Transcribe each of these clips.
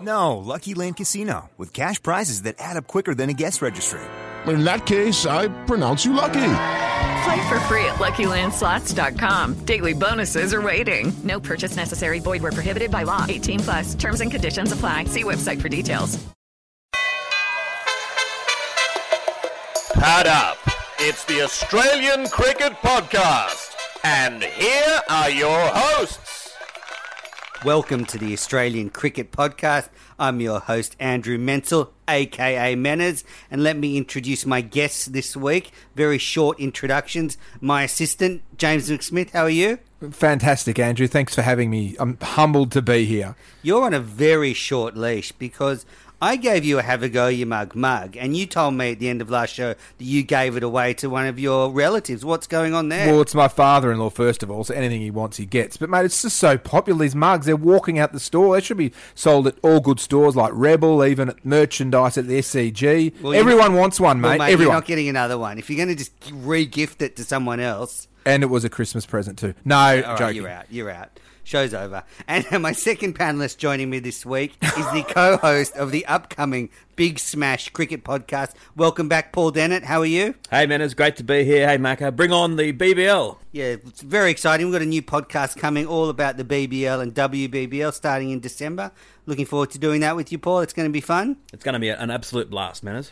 No, Lucky Land Casino, with cash prizes that add up quicker than a guest registry. In that case, I pronounce you lucky. Play for free at LuckyLandSlots.com. Daily bonuses are waiting. No purchase necessary. Void where prohibited by law. 18 plus. Terms and conditions apply. See website for details. Pad up. It's the Australian Cricket Podcast. And here are your hosts. Welcome to the Australian Cricket Podcast. I'm your host, Andrew Menzel, aka Menners, and let me introduce my guests this week. Very short introductions. My assistant, James McSmith, how are you? Fantastic, Andrew. Thanks for having me. I'm humbled to be here. You're on a very short leash because I gave you a have a go you mug mug, and you told me at the end of last show that you gave it away to one of your relatives. What's going on there? Well, it's my father in law, first of all, so anything he wants, he gets. But, mate, it's just so popular, these mugs. They're walking out the store. They should be sold at all good stores like Rebel, even at merchandise at the SCG. Well, Everyone wants one, mate. Well, mate, Everyone. You're not getting another one. If you're going to just re gift it to someone else. And it was a Christmas present, too. No, right, joking. you're out. You're out. Show's over. And my second panelist joining me this week is the co-host of the upcoming Big Smash Cricket Podcast. Welcome back, Paul Dennett. How are you? Hey man, it's great to be here. Hey Macca, bring on the BBL. Yeah, it's very exciting. We've got a new podcast coming all about the BBL and WBBL starting in December. Looking forward to doing that with you, Paul. It's going to be fun. It's going to be an absolute blast, Menners.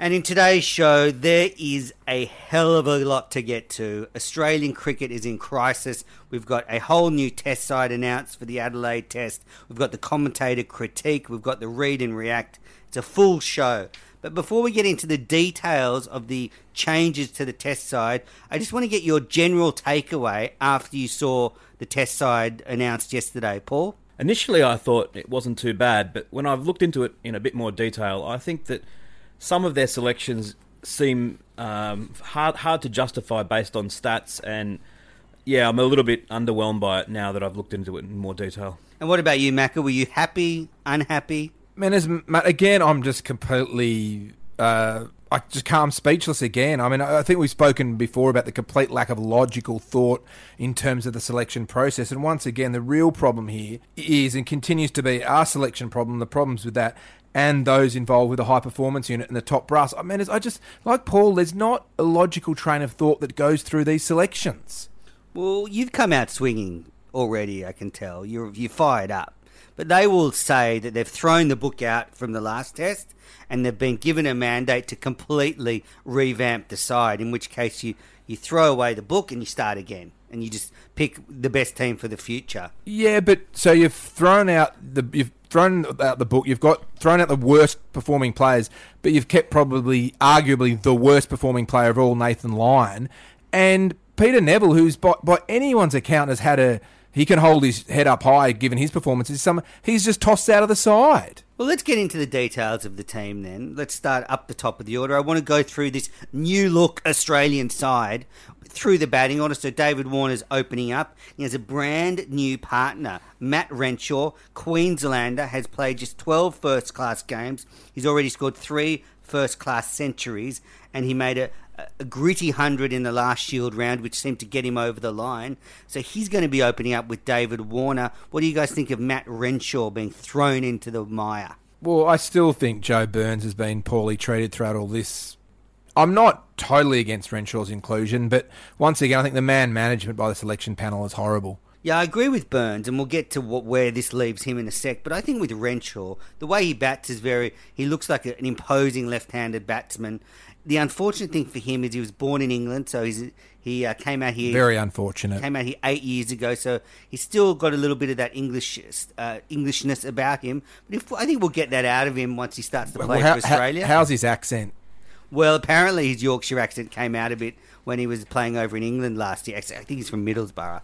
And in today's show, there is a hell of a lot to get to. Australian cricket is in crisis. We've got a whole new test side announced for the Adelaide test. We've got the commentator critique. We've got the read and react. It's a full show. But before we get into the details of the changes to the test side, I just want to get your general takeaway after you saw the test side announced yesterday, Paul. Initially, I thought it wasn't too bad, but when I've looked into it in a bit more detail, I think that some of their selections seem um, hard hard to justify based on stats, and yeah, I'm a little bit underwhelmed by it now that I've looked into it in more detail. And what about you, Macca? Were you happy, unhappy? Man, as, Matt, again, I'm just completely. Uh, I just can't. I'm speechless again. I mean, I I think we've spoken before about the complete lack of logical thought in terms of the selection process. And once again, the real problem here is and continues to be our selection problem, the problems with that, and those involved with the high performance unit and the top brass. I mean, I just, like Paul, there's not a logical train of thought that goes through these selections. Well, you've come out swinging already, I can tell. You're, you're fired up. But they will say that they've thrown the book out from the last test and they've been given a mandate to completely revamp the side, in which case you, you throw away the book and you start again. And you just pick the best team for the future. Yeah, but so you've thrown out the you've thrown out the book. You've got thrown out the worst performing players, but you've kept probably arguably the worst performing player of all, Nathan Lyon, and Peter Nevill, who's by, by anyone's account has had a he can hold his head up high given his performances. Some he's just tossed out of the side. Well, let's get into the details of the team then. Let's start up the top of the order. I want to go through this new look Australian side through the batting order. So David Warner's opening up. He has a brand new partner, Matt Renshaw, Queenslander, has played just 12 first class games. He's already scored three first class centuries and he made a a, gritty hundred in the last Shield round, which seemed to get him over the line. So he's going to be opening up with David Warner. What do you guys think of Matt Renshaw being thrown into the mire? Well, I still think Joe Burns has been poorly treated throughout all this. I'm not totally against Renshaw's inclusion, but once again, I think the man management by the selection panel is horrible. Yeah, I agree with Burns, and we'll get to what, where this leaves him in a sec. But I think with Renshaw, the way he bats is very. He looks like an imposing left-handed batsman. The unfortunate thing for him is he was born in England, so he's he uh, came out here. Very unfortunate. Came out here eight years ago, so he's still got a little bit of that English uh, Englishness about him. But if, I think we'll get that out of him once he starts to play Well, how- for Australia. how- how's his accent? Well, apparently his Yorkshire accent came out a bit when he was playing over in England last year. I think he's from Middlesbrough.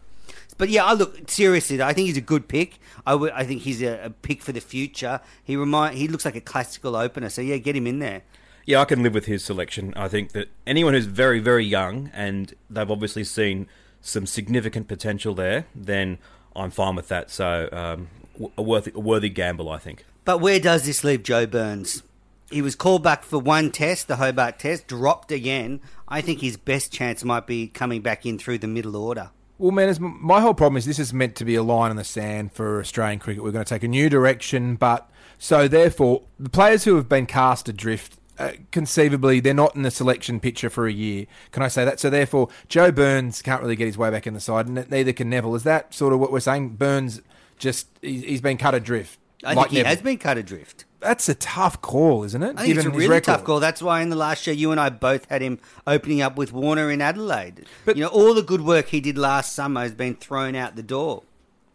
But yeah, I look seriously. I think he's a good pick. I think he's a, a pick for the future. He remind he looks like a classical opener. So yeah, get him in there. Yeah, I can live with his selection. I think that anyone who's very, very young and they've obviously seen some significant potential there, then I'm fine with that. So um, w- a worthy, a worthy gamble, I think. But where does this leave Joe Burns? He was called back for one test, the Hobart test, dropped again. I think his best chance might be coming back in through the middle order. Well, man, my whole problem is this is meant to be a line in the sand for Australian cricket. We're going to take a new direction, but so therefore, the players who have been cast adrift, uh, conceivably, they're not in the selection picture for a year. Can I say that? So therefore, Joe Burns can't really get his way back in the side, and neither can Nevill. Is that sort of what we're saying? Burns just he's been cut adrift. I like think he Nevill. has been cut adrift. That's a tough call, isn't it? I think it's a his really record. tough call. That's why in the last show, you and I both had him opening up with Warner in Adelaide. But you know, all the good work he did last summer has been thrown out the door.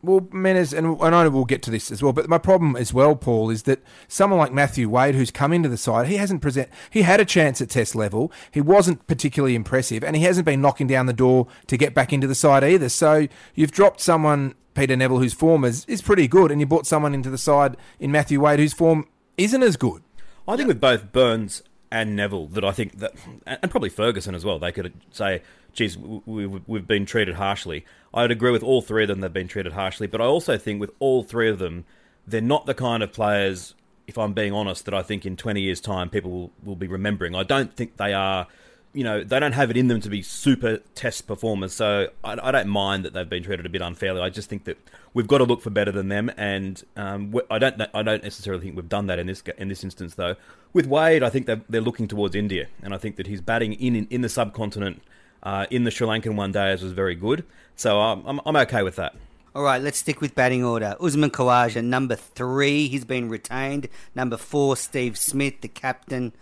Well, Menners, and I know we'll get to this as well, but my problem as well, Paul, is that someone like Matthew Wade, who's come into the side, he hasn't present. He had a chance at Test level. He wasn't particularly impressive, and he hasn't been knocking down the door to get back into the side either. So you've dropped someone, Peter Nevill, whose form is, is pretty good, and you brought someone into the side in Matthew Wade, whose form isn't as good. I think with both Burns and Nevill, that I think that, and probably Ferguson as well, they could say, geez, we, we, we've been treated harshly. I'd agree with all three of them, they've been treated harshly, but I also think with all three of them, they're not the kind of players, if I'm being honest, that I think in 20 years' time people will, will be remembering. I don't think they are, you know, they don't have it in them to be super test performers, so I, I don't mind that they've been treated a bit unfairly. I just think that we've got to look for better than them, and um, I don't I don't necessarily think we've done that in this in this instance though. With Wade, I think they're, they're looking towards India, and I think that his batting in in, in the subcontinent, uh, in the Sri Lankan one days was very good. So I'm I'm, I'm okay with that. All right, let's stick with batting order. Usman Khawaja, number three, he's been retained. Number four, Steve Smith, the captain.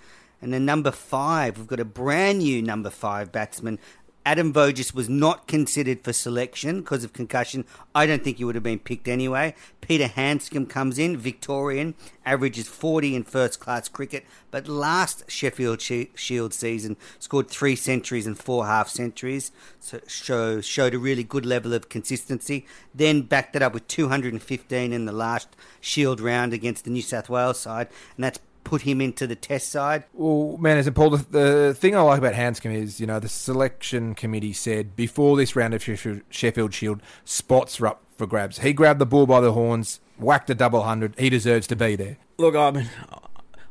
And then number five, we've got a brand new number five batsman. Adam Voges was not considered for selection because of concussion. I don't think he would have been picked anyway. Peter Handscomb comes in, Victorian, averages 40 in first class cricket, but last Sheffield Shield season scored three centuries and four half centuries, so show, showed a really good level of consistency. Then backed it up with 215 in the last Shield round against the New South Wales side, and that's put him into the test side. Well, man, as a Paul, the, the thing I like about Handscomb is, you know, the selection committee said before this round of Sheffield, Sheffield Shield, spots were up for grabs. He grabbed the bull by the horns, whacked a double hundred. He deserves to be there. Look, I mean,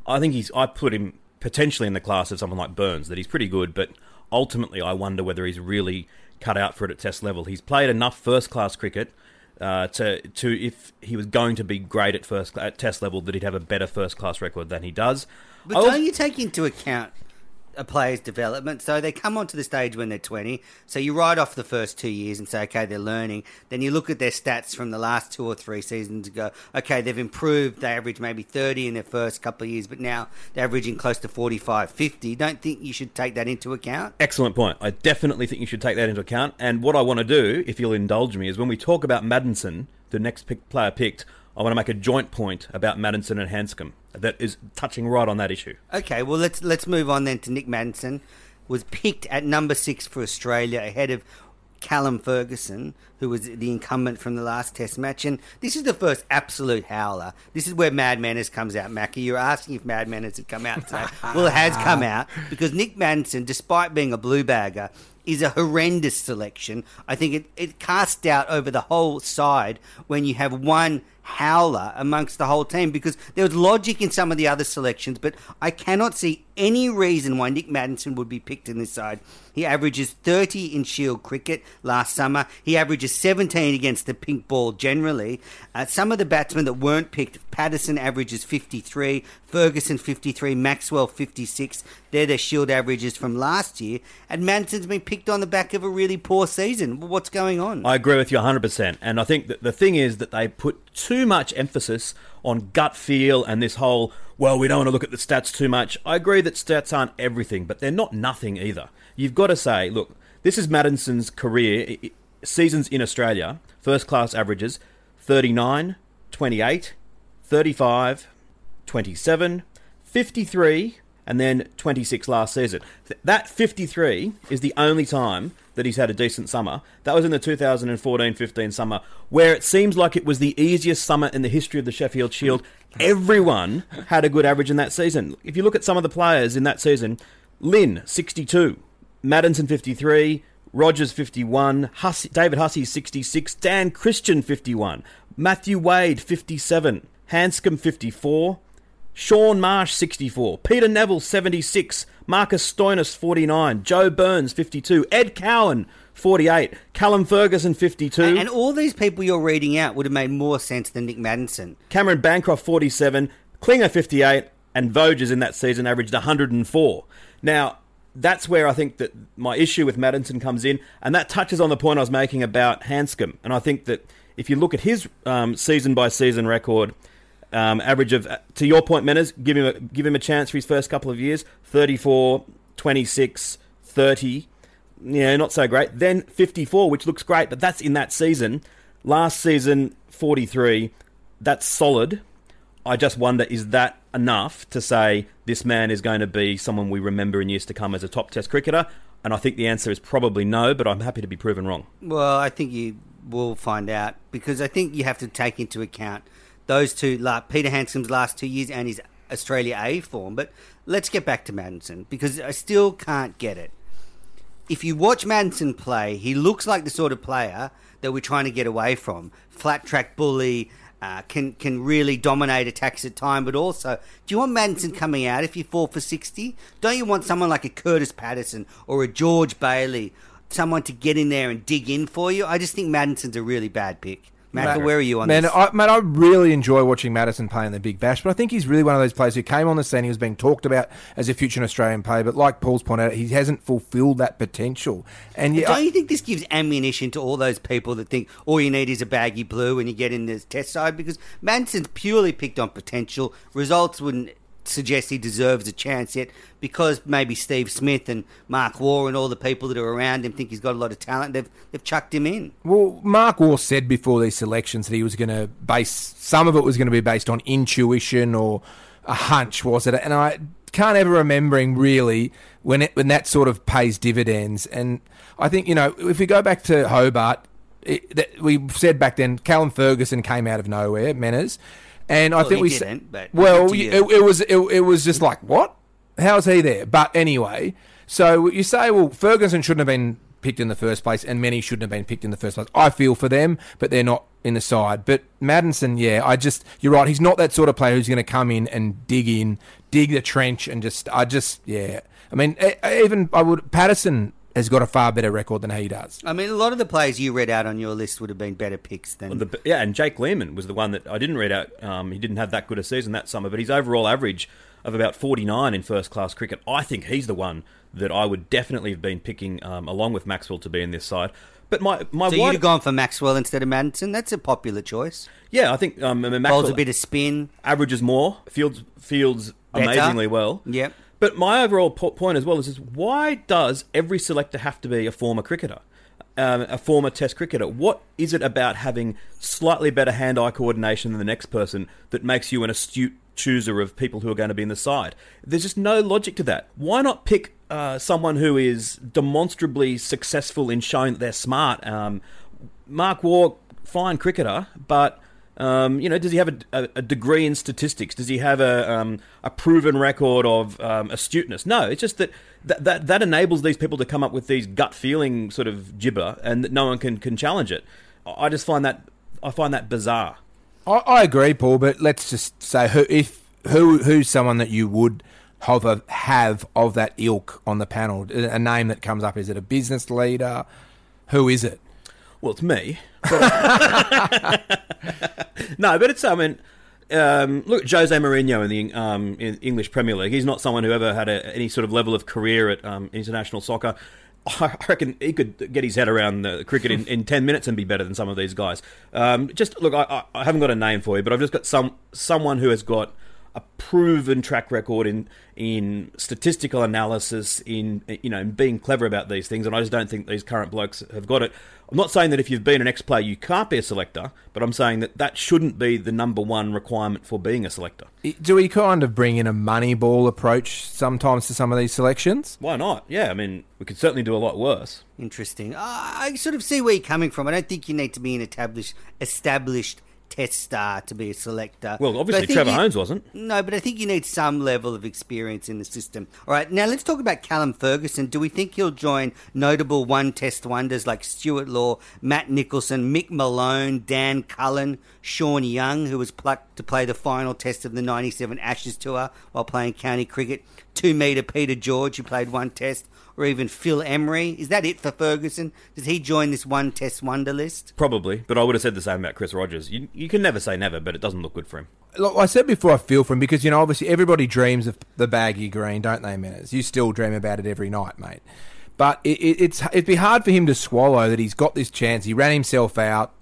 I think he's. I put him potentially in the class of someone like Burns. That he's pretty good, but ultimately, I wonder whether he's really cut out for it at Test level. He's played enough first class cricket uh, to to if he was going to be great at first at Test level, that he'd have a better first class record than he does. But I don't you take into account a player's development? So they come onto the stage when they're 20. So you write off the first two years and say, okay, they're learning. Then you look at their stats from the last two or three seasons and go, okay, they've improved. They average maybe 30 in their first couple of years, but now they're averaging close to 45, 50. Don't think you should take that into account? Excellent point. I definitely think you should take that into account. And what I want to do, if you'll indulge me, is when we talk about Maddinson, the next pick, player picked, I want to make a joint point about Maddinson and Handscomb that is touching right on that issue. Okay, well let's let's move on then to Nick Maddinson. Was picked at number six for Australia ahead of Callum Ferguson, who was the incumbent from the last Test match. And this is the first absolute howler. This is where Mad Menners comes out, Mackie. You're asking if Mad Menners had come out today. well, it has come out because Nick Maddinson, despite being a blue bagger, is a horrendous selection. I think it, it casts doubt over the whole side when you have one howler amongst the whole team because there was logic in some of the other selections, but I cannot see any reason why Nick Maddinson would be picked in this side. He averages 30 in Shield cricket last summer. He averages 17 against the pink ball generally. Uh, some of the batsmen that weren't picked, Patterson averages 53, Ferguson 53, Maxwell 56. They're their Shield averages from last year. And Maddinson's been picked on the back of a really poor season. What's going on? I agree with you 100%. And I think that the thing is that they put too much emphasis on gut feel and this whole, well, we don't want to look at the stats too much. I agree that stats aren't everything, but they're not nothing either. You've got to say, look, this is Maddinson's career, seasons in Australia, first class averages 39, 28, 35, 27, 53, and then 26 last season. That 53 is the only time that he's had a decent summer. That was in the 2014-15 summer, where it seems like it was the easiest summer in the history of the Sheffield Shield. Everyone had a good average in that season. If you look at some of the players in that season, Lynn 62, Maddinson 53, Rogers 51, Hussey, David Hussey 66, Dan Christian 51, Matthew Wade 57, Handscomb 54, Shaun Marsh 64, Peter Nevill 76, Marcus Stoinis 49, Joe Burns 52, Ed Cowan 48, Callum Ferguson 52. And, and all these people you're reading out would have made more sense than Nick Maddinson. Cameron Bancroft 47, Klinger 58, and Voges in that season averaged 104. Now, that's where I think that my issue with Maddinson comes in, and that touches on the point I was making about Handscomb. And I think that if you look at his um, season by season record, um, average of, to your point, Menners, give him, a, give him a chance for his first couple of years 34, 26, 30. Yeah, not so great. Then 54, which looks great, but that's in that season. Last season, 43. That's solid. I just wonder is that enough to say this man is going to be someone we remember in years to come as a top test cricketer? And I think the answer is probably no, but I'm happy to be proven wrong. Well, I think you will find out because I think you have to take into account those two, like Peter Handscomb's last two years and his Australia A form. But let's get back to Maddinson because I still can't get it. If you watch Maddinson play, he looks like the sort of player that we're trying to get away from. Flat track bully, uh, can can really dominate attacks at time, but also, do you want Maddinson coming out if you fall for sixty? Don't you want someone like a Kurtis Patterson or a George Bailey, someone to get in there and dig in for you? I just think Maddinson's a really bad pick. Matt, where are you on man, this? I, man, I really enjoy watching Maddinson play in the Big Bash, but I think he's really one of those players who came on the scene. He was being talked about as a future Australian player, but like Paul's pointed out, he hasn't fulfilled that potential. And yeah, don't you think this gives ammunition to all those people that think all you need is a baggy blue when you get in the test side? Because Maddinson's purely picked on potential. Results wouldn't suggest he deserves a chance yet because maybe Steve Smith and Mark Waugh and all the people that are around him think he's got a lot of talent. They've they've chucked him in. Well, Mark Waugh said before these selections that he was going to base some of it was going to be based on intuition or a hunch, was it? And I can't ever remembering really when it when that sort of pays dividends. And I think you know if we go back to Hobart. It, that we said back then, Callum Ferguson came out of nowhere, Menners, and I think we didn't, but well, it, it was it, it was just like what? How's he there? But anyway, so you say, well, Ferguson shouldn't have been picked in the first place, and many shouldn't have been picked in the first place. I feel for them, but they're not in the side. But Maddinson, yeah, I just you're right. He's not that sort of player who's going to come in and dig in, dig the trench, and just I just yeah. I mean, even I would Patterson has got a far better record than he does. I mean, a lot of the players you read out on your list would have been better picks than. Well, the, yeah, and Jake Lehmann was the one that I didn't read out. Um, he didn't have that good a season that summer, but his overall average of about 49 in first class cricket, I think he's the one that I would definitely have been picking um, along with Maxwell to be in this side. But my my so you'd wide- have gone for Maxwell instead of Maddinson. That's a popular choice. yeah, I think um, I mean, Maxwell Bowls a bit of spin. averages more, fields fields Better. amazingly well. Yep. But my overall po- point as well is, is why does every selector have to be a former cricketer, um, a former Test cricketer? What is it about having slightly better hand-eye coordination than the next person that makes you an astute chooser of people who are going to be in the side? There's just no logic to that. Why not pick uh, someone who is demonstrably successful in showing that they're smart? Um, Mark Waugh, fine cricketer, but um, you know, does he have a, a, a degree in statistics? Does he have a um, a proven record of um, astuteness? No, it's just that, that that that enables these people to come up with these gut feeling sort of gibber, and that no one can can challenge it. I just find that I find that bizarre. I, I agree, Paul. But let's just say who if who who's someone that you would have a, have of that ilk on the panel? A name that comes up is it a business leader? Who is it? Well, it's me. no, but it's I mean, um, look, Jose Mourinho in the um, in English Premier League. He's not someone who ever had a, any sort of level of career at um, international soccer. I reckon he could get his head around the cricket in, in ten minutes and be better than some of these guys. Um, just look, I, I haven't got a name for you, but I've just got some someone who has got a proven track record in in statistical analysis, in you know, in being clever about these things, and I just don't think these current blokes have got it. I'm not saying that if you've been an ex-player you can't be a selector, but I'm saying that that shouldn't be the number one requirement for being a selector. Do we kind of bring in a money ball approach sometimes to some of these selections? Why not? Yeah, I mean, we could certainly do a lot worse. Interesting. Uh, I sort of see where you're coming from. I don't think you need to be an established established test star to be a selector. Well, obviously Trevor you- Hohns wasn't. No, but I think you need some level of experience in the system. All right, now let's talk about Callum Ferguson. Do we think he'll join notable one test wonders like Stuart Law, Matt Nicholson, Mick Malone, Dan Cullen, Shaun Young, who was plucked to play the final test of the 97 Ashes Tour while playing county cricket, two metre Peter George, who played one test, or even Phil Emery? Is that it for Ferguson? Does he join this one test wonder list? Probably, but I would have said the same about Chris Rogers. You, you can never say never, but it doesn't look good for him. Look, I said before I feel for him because, you know, obviously everybody dreams of the baggy green, don't they, Menners? You still dream about it every night, mate. But it, it, it's it'd be hard for him to swallow that he's got this chance. He ran himself out,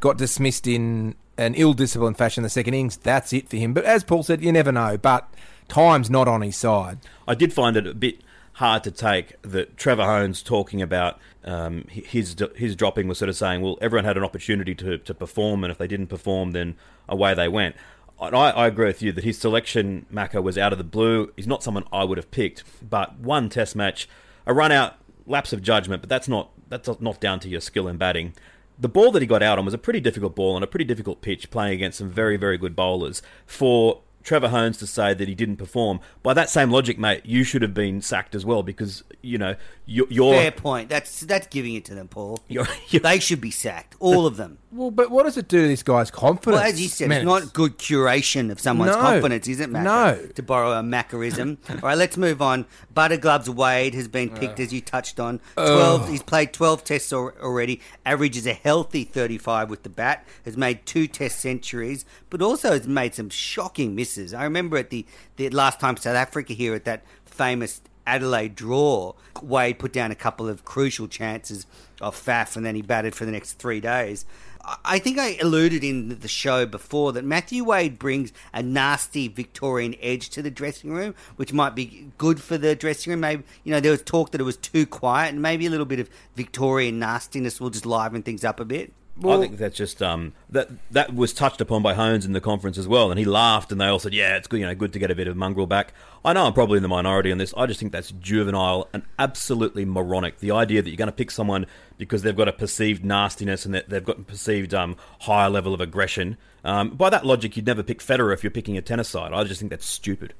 got dismissed in an ill-disciplined fashion the second innings. That's it for him. But as Paul said, you never know. But time's not on his side. I did find it a bit hard to take that Trevor Hohns talking about um, his his dropping was sort of saying, well, everyone had an opportunity to, to perform, and if they didn't perform, then away they went. And I, I agree with you that his selection, Macca, was out of the blue. He's not someone I would have picked, but one Test match, a run out, lapse of judgment, but that's not that's not down to your skill in batting. The ball that he got out on was a pretty difficult ball on a pretty difficult pitch, playing against some very very good bowlers. For Trevor Hohns to say that he didn't perform. By that same logic, mate, you should have been sacked as well because you know you're. you're Fair point. That's that's giving it to them, Paul. You're- they should be sacked, all of them. Well, but what does it do to this guy's confidence? Well, as you said, Menners? it's not good curation of someone's No. confidence, is it, Macca? No. To borrow a Macarism. All right, let's move on. Buttergloves Wade has been picked, as you touched on. Twelve. He's played twelve tests al- already. Averages a healthy thirty-five with the bat. Has made two Test centuries, but also has made some shocking misses. I remember at the the last time South Africa here at that famous Adelaide draw, Wade put down a couple of crucial chances of Faf, and then he batted for the next three days. I- I think I alluded in the show before that Matthew Wade brings a nasty Victorian edge to the dressing room, which might be good for the dressing room. Maybe you know there was talk that it was too quiet, and maybe a little bit of Victorian nastiness will just liven things up a bit. I think that's just um, that that was touched upon by Hohns in the conference as well, and he laughed, and they all said, "Yeah, it's good, you know, good to get a bit of mongrel back." I know I'm probably in the minority on this. I just think that's juvenile and absolutely moronic. The idea that you're going to pick someone because they've got a perceived nastiness and that they've got a perceived um, higher level of aggression. Um, by that logic, you'd never pick Federer if you're picking a tennis side. I just think that's stupid.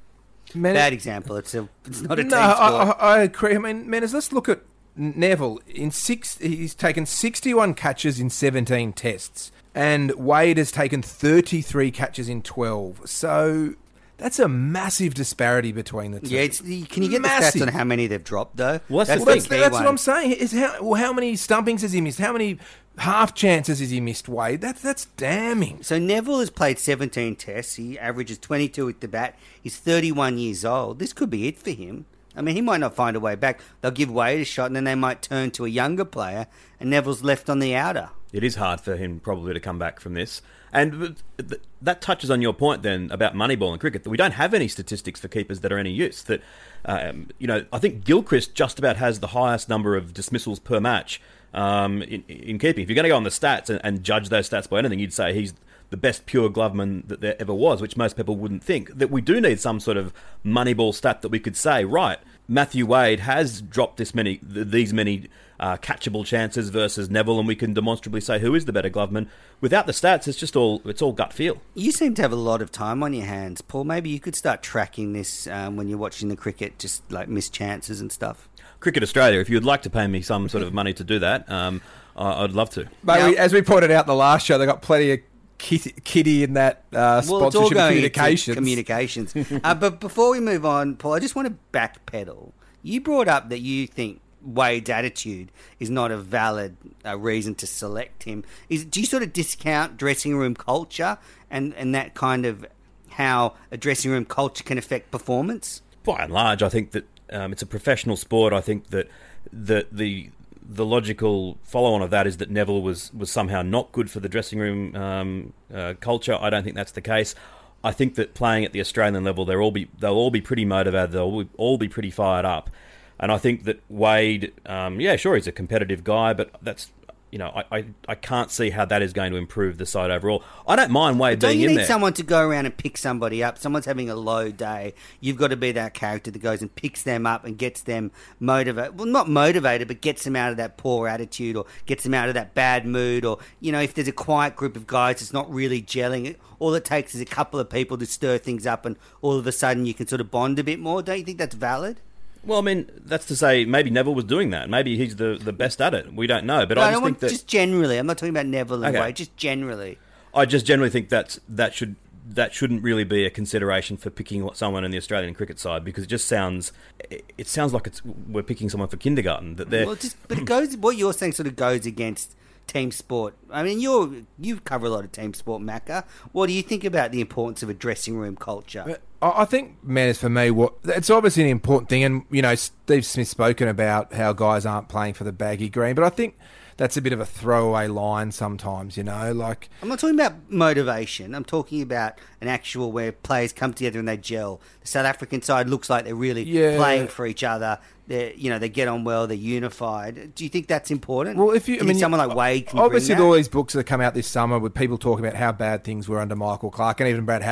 Men- Bad example. It's a it's not a team no, sport. I, I, I agree. I mean, Menners, let's look at Nevill. In six, he's taken 61 catches in 17 tests, and Wade has taken 33 catches in 12. So that's a massive disparity between the two. yeah, it's, can you get the Massive. stats on how many they've dropped though? Well, that's the Well, that's, that's what I'm saying. Is how well, how many stumpings has he missed? How many half chances has he missed? Wade, that's that's damning. So Nevill has played 17 tests. He averages 22 at the bat. He's 31 years old. This could be it for him. I mean, he might not find a way back. They'll give Wade a shot, and then they might turn to a younger player, and Nevill's left on the outer. It is hard for him probably to come back from this. And th- th- that touches on your point then about Moneyball and cricket that we don't have any statistics for keepers that are any use. That um, you know, I think Gilchrist just about has the highest number of dismissals per match um, in, in keeping. If you're going to go on the stats and, and judge those stats by anything, you'd say he's the best pure gloveman that there ever was, which most people wouldn't think. That we do need some sort of Moneyball stat that we could say, right? Matthew Wade has dropped this many, these many uh, catchable chances versus Nevill, and we can demonstrably say who is the better gloveman. Without the stats, it's just all it's all gut feel. You seem to have a lot of time on your hands, Paul. Maybe you could start tracking this um, when you're watching the cricket, just like missed chances and stuff. Cricket Australia, if you'd like to pay me some sort of money to do that, um, I- I'd love to. But Now- we, as we pointed out in the last show, they got plenty of kitty, kitty in that uh, Well, it's all sponsorship going into communications. communications. uh, but before we move on, Paul, I just want to backpedal. You brought up that you think Wade's attitude is not a valid uh, reason to select him. Is do you sort of discount dressing room culture and and that kind of how a dressing room culture can affect performance? by and large, I think that um, it's a professional sport. I think that the the the logical follow on of that is that Nevill was was somehow not good for the dressing room um, uh, culture. I don't think that's the case. I think that playing at the Australian level, they'll all be they'll all be pretty motivated. They'll all be- pretty fired up. And I think that Wade, um, yeah, sure, he's a competitive guy, but that's you know, I, I, I can't see how that is going to improve the side overall. I don't mind Wade Don't being you need someone to go around and pick somebody up? Someone's having a low day. You've got to be that character that goes and picks them up and gets them motivated. Well, not motivated, but gets them out of that poor attitude or gets them out of that bad mood. Or, you know, if there's a quiet group of guys that's not really gelling, all it takes is a couple of people to stir things up and all of a sudden you can sort of bond a bit more. Don't you think that's valid? Well, I mean, that's to say maybe Nevill was doing that. Maybe he's the, the best at it. We don't know. But No, I I just don't think that just generally. I'm not talking about Nevill and Okay. Wade, just generally. I just generally think that's that should that shouldn't really be a consideration for picking someone in the Australian cricket side because it just sounds it, it sounds like it's we're picking someone for kindergarten that they're Well, just but it goes. What you're saying sort of goes against team sport. I mean, you're you cover a lot of team sport, Macca. What do you think about the importance of a dressing room culture? I think, man, for me, what it's obviously an important thing, and you know, Steve Smith's spoken about how guys aren't playing for the baggy green, but I think that's a bit of a throwaway line sometimes. You know, like I'm not talking about motivation. I'm talking about an actual where players come together and they gel. The South African side looks like they're really Yeah. playing for each other. They, you know, they get on well. They're unified. Do you think that's important? Well, if you, Do I mean, someone like Wade can obviously all these books that come out this summer with people talking about how bad things were under Michael Clarke, and even Brad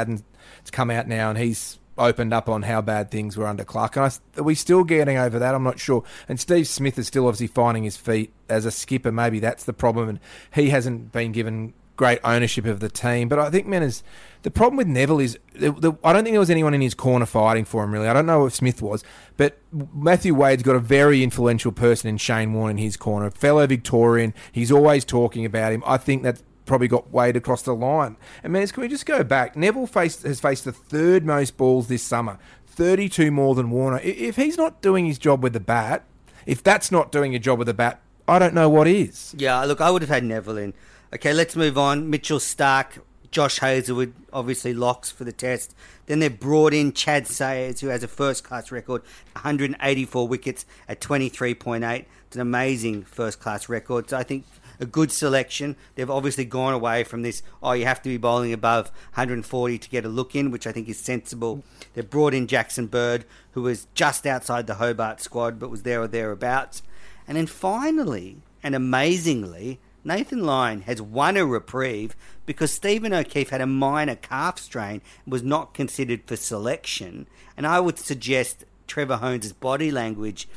Haddin's come out now and he's opened up on how bad things were under Clarke. And I are we still getting over that? I'm not sure. And Steve Smith is still obviously finding his feet as a skipper. Maybe that's the problem, and he hasn't been given great ownership of the team. But I think, is the problem with Nevill is the, the, I don't think there was anyone in his corner fighting for him really. I don't know if Smith was, but Matthew Wade's got a very influential person in Shane Warne in his corner, fellow Victorian. He's always talking about him. I think that's probably got Wade across the line. And man, can we just go back? Nevill faced has faced the third most balls this summer, thirty-two more than Warner. If he's not doing his job with the bat, if that's not doing a job with the bat, I don't know what is. Yeah, look, I would have had Nevill in. Okay, let's move on. Mitchell Starc, Josh Hazlewood, obviously locks for the test. Then they brought in Chadd Sayers, who has a first class record, 184 wickets at 23.8. It's an amazing first class record. So I think a good selection. They've obviously gone away from this, oh, you have to be bowling above 140 to get a look in, which I think is sensible. They've brought in Jackson Bird, who was just outside the Hobart squad, but was there or thereabouts. And then finally, and amazingly, Nathan Lyon has won a reprieve because Stephen O'Keefe had a minor calf strain and was not considered for selection. And I would suggest Trevor Hohns' body language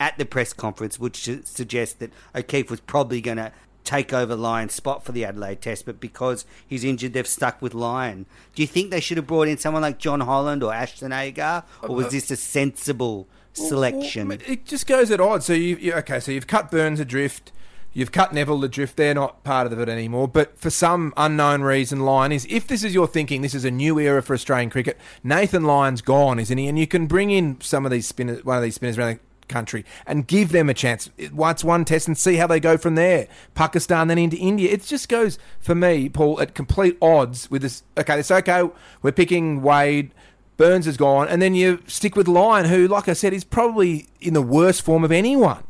at the press conference would su- suggest that O'Keefe was probably going to take over Lyon's spot for the Adelaide Test, but because he's injured, they've stuck with Lyon. Do you think they should have brought in someone like Jon Holland or Ashton Agar, or was uh, this a sensible selection? Well, it just goes at odds. So you, you okay? So you've cut Burns adrift. You've cut Nevill adrift. They're not part of it anymore. But for some unknown reason, Lyon is. If this is your thinking, this is a new era for Australian cricket. Nathan Lyon's gone, isn't he? And you can bring in some of these spinners, one of these spinners around country, and give them a chance. Once one test and see how they go from there. Pakistan, then into India. It just goes for me, Paul, at complete odds with this. Okay, it's okay. We're picking Wade. Burns is gone, and then you stick with Lyon, who, like I said, is probably in the worst form of anyone.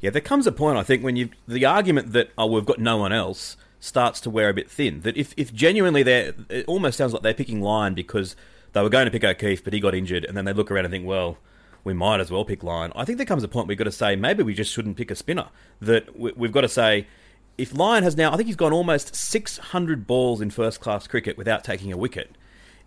Yeah, there comes a point I think when you the argument that oh we've got no one else starts to wear a bit thin. That if if genuinely they're, it almost sounds like they're picking Lyon because they were going to pick O'Keefe but he got injured and then they look around and think well we might as well pick Lyon. I think there comes a point we've got to say maybe we just shouldn't pick a spinner. That we- we've got to say if Lyon has now I think he's gone almost 600 balls in first class cricket without taking a wicket.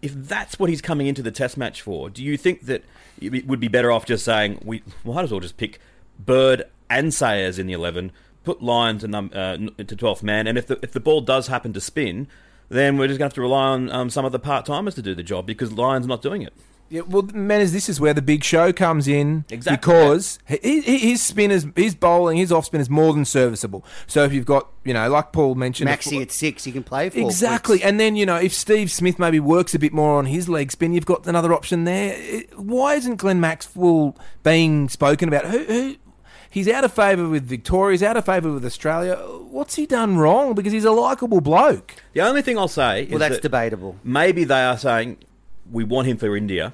If that's what he's coming into the test match for, do you think that it would be better off just saying we might as well just pick Bird and Sayers in the eleven, put Lyon to num- uh, to twelfth man, and if the if the ball does happen to spin, then we're just going to have to rely on um, some of the part timers to do the job because Lyon's not doing it. Yeah, well, Menners, this is where the big show comes in. Exactly, Because he, he, his spin is, his bowling, his off spin is more than serviceable. So if you've got, you know, like Paul mentioned, Maxi at six, you can play for. Exactly. And then, you know, if Steve Smith maybe works a bit more on his leg spin, you've got another option there. Why isn't Glenn Maxwell being spoken about? Who, who, he's out of favour with Victoria, he's out of favour with Australia. What's he done wrong? Because he's a likeable bloke. The only thing I'll say Well, is that's that debatable. Maybe they are saying we want him for India,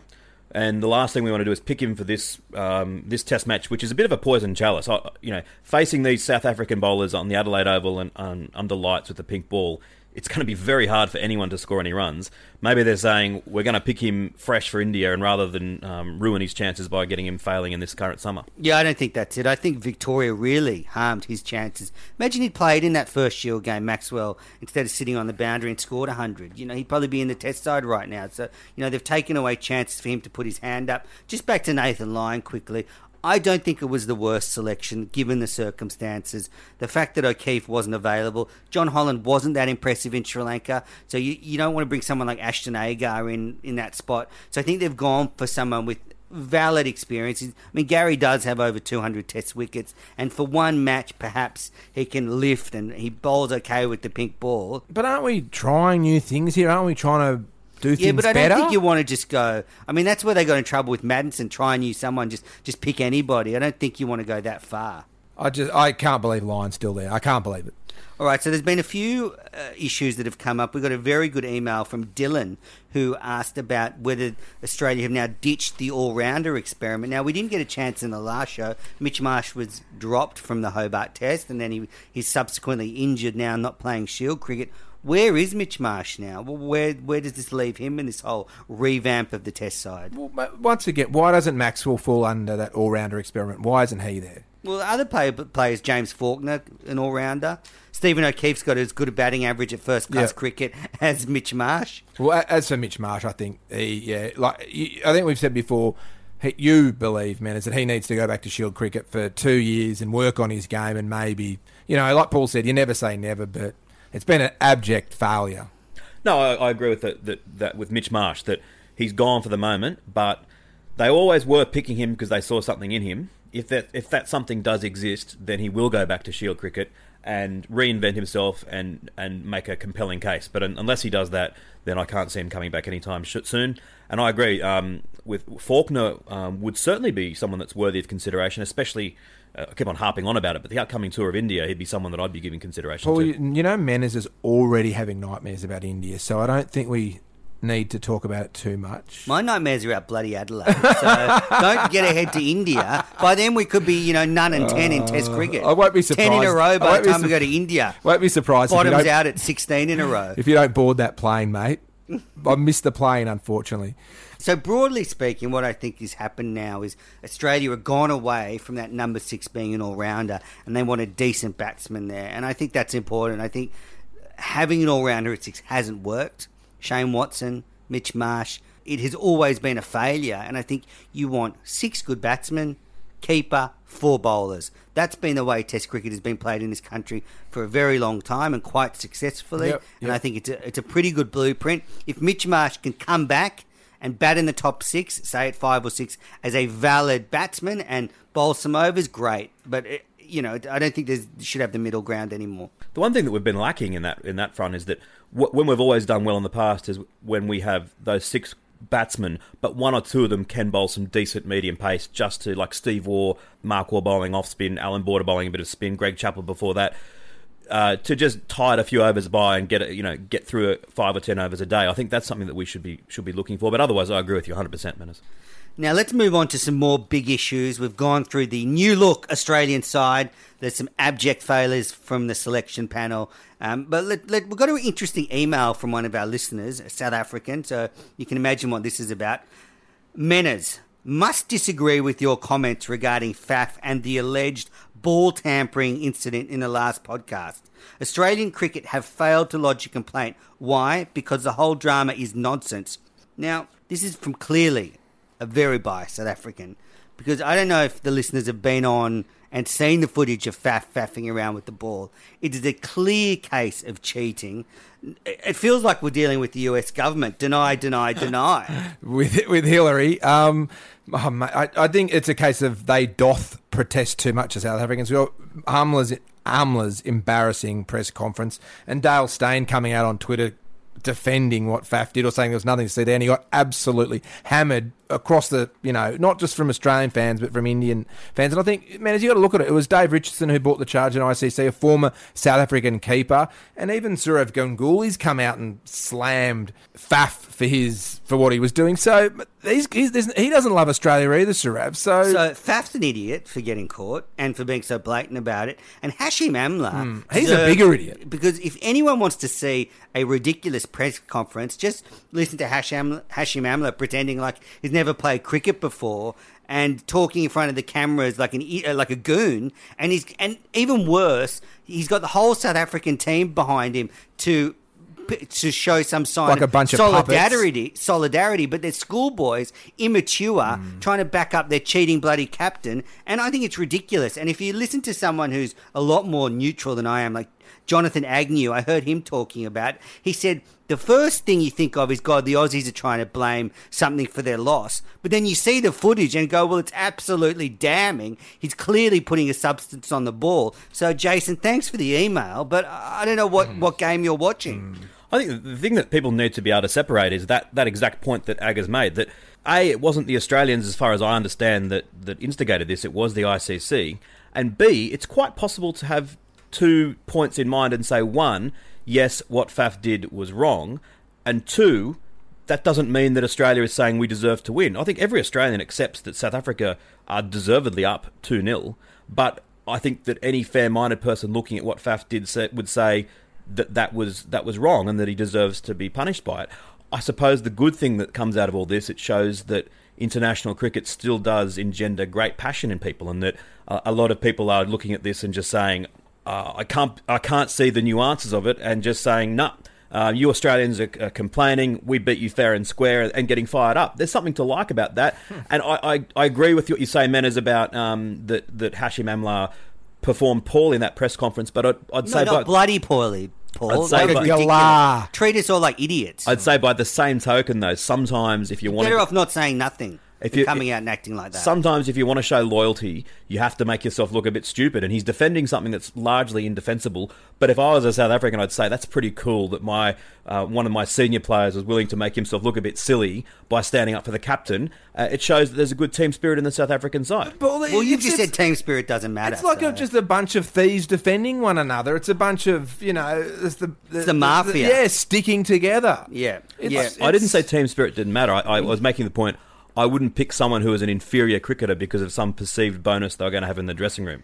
and the last thing we want to do is pick him for this um, this Test match, which is a bit of a poison chalice. I, you know, facing these South African bowlers on the Adelaide Oval and, and under lights with the pink ball. It's going to be very hard for anyone to score any runs. Maybe they're saying we're going to pick him fresh for India, and rather than um, ruin his chances by getting him failing in this current summer. Yeah, I don't think that's it. I think Victoria really harmed his chances. Imagine he'd played in that first Shield game, Maxwell, instead of sitting on the boundary and scored 100. You know, he'd probably be in the test side right now. So, you know, they've taken away chances for him to put his hand up. Just back to Nathan Lyon quickly. I don't think it was the worst selection given the circumstances. The fact that O'Keefe wasn't available, Jon Holland wasn't that impressive in Sri Lanka, so you, you don't want to bring someone like Ashton Agar in, in that spot. So I think they've gone for someone with valid experience. I mean, Gary does have over 200 test wickets, and for one match, perhaps he can lift and he bowls okay with the pink ball. But aren't we trying new things here? Aren't we trying to do things Yeah, but I better? don't think you want to just go. I mean, that's where they got in trouble with Maddinson. Try and use someone, just just pick anybody. I don't think you want to go that far. I just I can't believe Lyon's still there. I can't believe it. All right, so there's been a few uh, issues that have come up. We got a very good email from Dylan who asked about whether Australia have now ditched the all-rounder experiment. Now we didn't get a chance in the last show. Mitch Marsh was dropped from the Hobart Test, and then he he's subsequently injured now, not playing Shield cricket. Where is Mitch Marsh now? Where where does this leave him in this whole revamp of the Test side? Well, once again, why doesn't Maxwell fall under that all-rounder experiment? Why isn't he there? Well, other play, players, James Faulkner, an all-rounder. Stephen O'Keefe's got as good a batting average at first-class Yeah. cricket as Mitch Marsh. Well, as for Mitch Marsh, I think he, yeah, like I think we've said before, he, you believe, man, is that he needs to go back to Shield cricket for two years and work on his game, and maybe, you know, like Paul said, you never say never, but it's been an abject failure. No, I, I agree with that, that, that with Mitch Marsh that he's gone for the moment, but they always were picking him because they saw something in him. If that if that something does exist, then he will go back to Shield cricket and reinvent himself and and make a compelling case. But un, unless he does that, then I can't see him coming back anytime soon. And I agree um, with Faulkner um, would certainly be someone that's worthy of consideration, especially. Uh, I keep on harping on about it, but the upcoming tour of India, he'd be someone that I'd be giving consideration Paul, to. you, you know, Menners is already having nightmares about India, so I don't think we need to talk about it too much. My nightmares are about bloody Adelaide. So don't get ahead to India. By then we could be, you know, none and ten in Test cricket. Uh, I won't be surprised. Ten in a row by the be time we go to India. Won't be surprised if Bottoms don't- out at sixteen in a row. If you don't board that plane, mate, I missed the plane, unfortunately. So broadly speaking, what I think has happened now is Australia have gone away from that number six being an all-rounder, and they want a decent batsman there, and I think that's important. I think having an all-rounder at six hasn't worked. Shane Watson, Mitch Marsh, it has always been a failure, and I think you want six good batsmen, keeper, four bowlers. That's been the way Test cricket has been played in this country for a very long time and quite successfully. Yep, And. I think it's a, it's a pretty good blueprint. If Mitch Marsh can come back and bat in the top six, say at five or six, as a valid batsman and bowl some overs, great. But it, you know, I don't think there's should have the middle ground anymore. The one thing that we've been lacking in that in that front is that wh- when we've always done well in the past is when we have those six batsmen, but one or two of them can bowl some decent medium pace, just to like Steve Waugh, Mark Waugh bowling off spin, Alan Border bowling a bit of spin, Greg Chappell before that. Uh, to just tide a few overs by and get it, you know, get through five or ten overs a day. I think that's something that we should be should be looking for. But otherwise, I agree with you 100, percent Menners. Now let's move on to some more big issues. We've gone through the new look Australian side. There's some abject failures from the selection panel. Um, but let, let, we've got an interesting email from one of our listeners, a South African. So you can imagine what this is about. Menners must disagree with your comments regarding FAF and the alleged ball tampering incident in the last podcast. Australian cricket have failed to lodge a complaint. Why? Because the whole drama is nonsense. Now, this is from clearly a very biased South African. because I don't know if the listeners have been on and seen the footage of Faf faffing around with the ball. It is a clear case of cheating. It feels like we're dealing with the US government. Deny, deny, deny. with with Hillary. Um, oh, mate, I, I think it's a case of they doth protest too much as South Africans. We Amla's embarrassing press conference and Dale Steyn coming out on Twitter defending what Faf did or saying there was nothing to see there, and he got absolutely hammered across the, you know, not just from Australian fans, but from Indian fans. And I think, man, as you got to look at it, it was Dave Richardson who brought the charge in ICC, a former South African keeper, and even Sourav Ganguly's come out and slammed Faf for his for what he was doing. So he's, he's, he doesn't love Australia either, Sourav. So, so Faf's an idiot for getting caught and for being so blatant about it. And Hashim Amla, mm, he's a bigger idiot because if anyone wants to see a ridiculous press conference, just listen to Hashim, Hashim Amla pretending like he's never played cricket before and talking in front of the cameras like an uh, like a goon. And he's and even worse he's got the whole South African team behind him to to show some sign like of a bunch solidarity of solidarity but they're schoolboys immature mm. trying to back up their cheating bloody captain. And I think it's ridiculous. And if you listen to someone who's a lot more neutral than I am like Jonathan Agnew, I heard him talking about. He said the first thing you think of is God, the Aussies are trying to blame something for their loss, but then you see the footage and go, well, it's absolutely damning. He's clearly putting a substance on the ball. So, Jason, thanks for the email, but I don't know what, mm. what game you're watching. Mm. I think the thing that people need to be able to separate is that, that exact point that Agger's made that a it wasn't the Australians, as far as I understand, that that instigated this. It was the ICC, and b it's quite possible to have two points in mind and say one, yes, what Faf did was wrong, and two, that doesn't mean that Australia is saying we deserve to win. I think every Australian accepts that South Africa are deservedly up 2 0, but I think that any fair minded person looking at what Faf did would say that that was, that was wrong and that he deserves to be punished by it. I suppose the good thing that comes out of all this, it shows that international cricket still does engender great passion in people, and that uh, a lot of people are looking at this and just saying, uh, I can't I can't see the nuances of it and just saying no. Nah, uh, you Australians are, are, complaining. We beat you fair and square, and getting fired up. There's something to like about that, hmm. and I, I, I, agree with what you say, Menners, about um, that that Hashim Amla performed poorly in that press conference. But I'd, I'd no, say not by, bloody poorly. Paul. I'd say like by, Treat us all like idiots. I'd say by the same token, though, sometimes if you want, to better off not saying nothing if you're coming out and acting like that. Sometimes, if you want to show loyalty, you have to make yourself look a bit stupid. And he's defending something that's largely indefensible. But if I was a South African, I'd say that's pretty cool that my uh, one of my senior players was willing to make himself look a bit silly by standing up for the captain. Uh, it shows that there's a good team spirit in the South African side. But, well, you just said team spirit doesn't matter. It's like so. a, just a bunch of thieves defending one another. It's a bunch of you know, it's the, the, it's the mafia. The, yeah, sticking together. Yeah, it's, yeah. It's, I didn't say team spirit didn't matter. I, I was making the point. I wouldn't pick someone who is an inferior cricketer because of some perceived bonus they're going to have in the dressing room.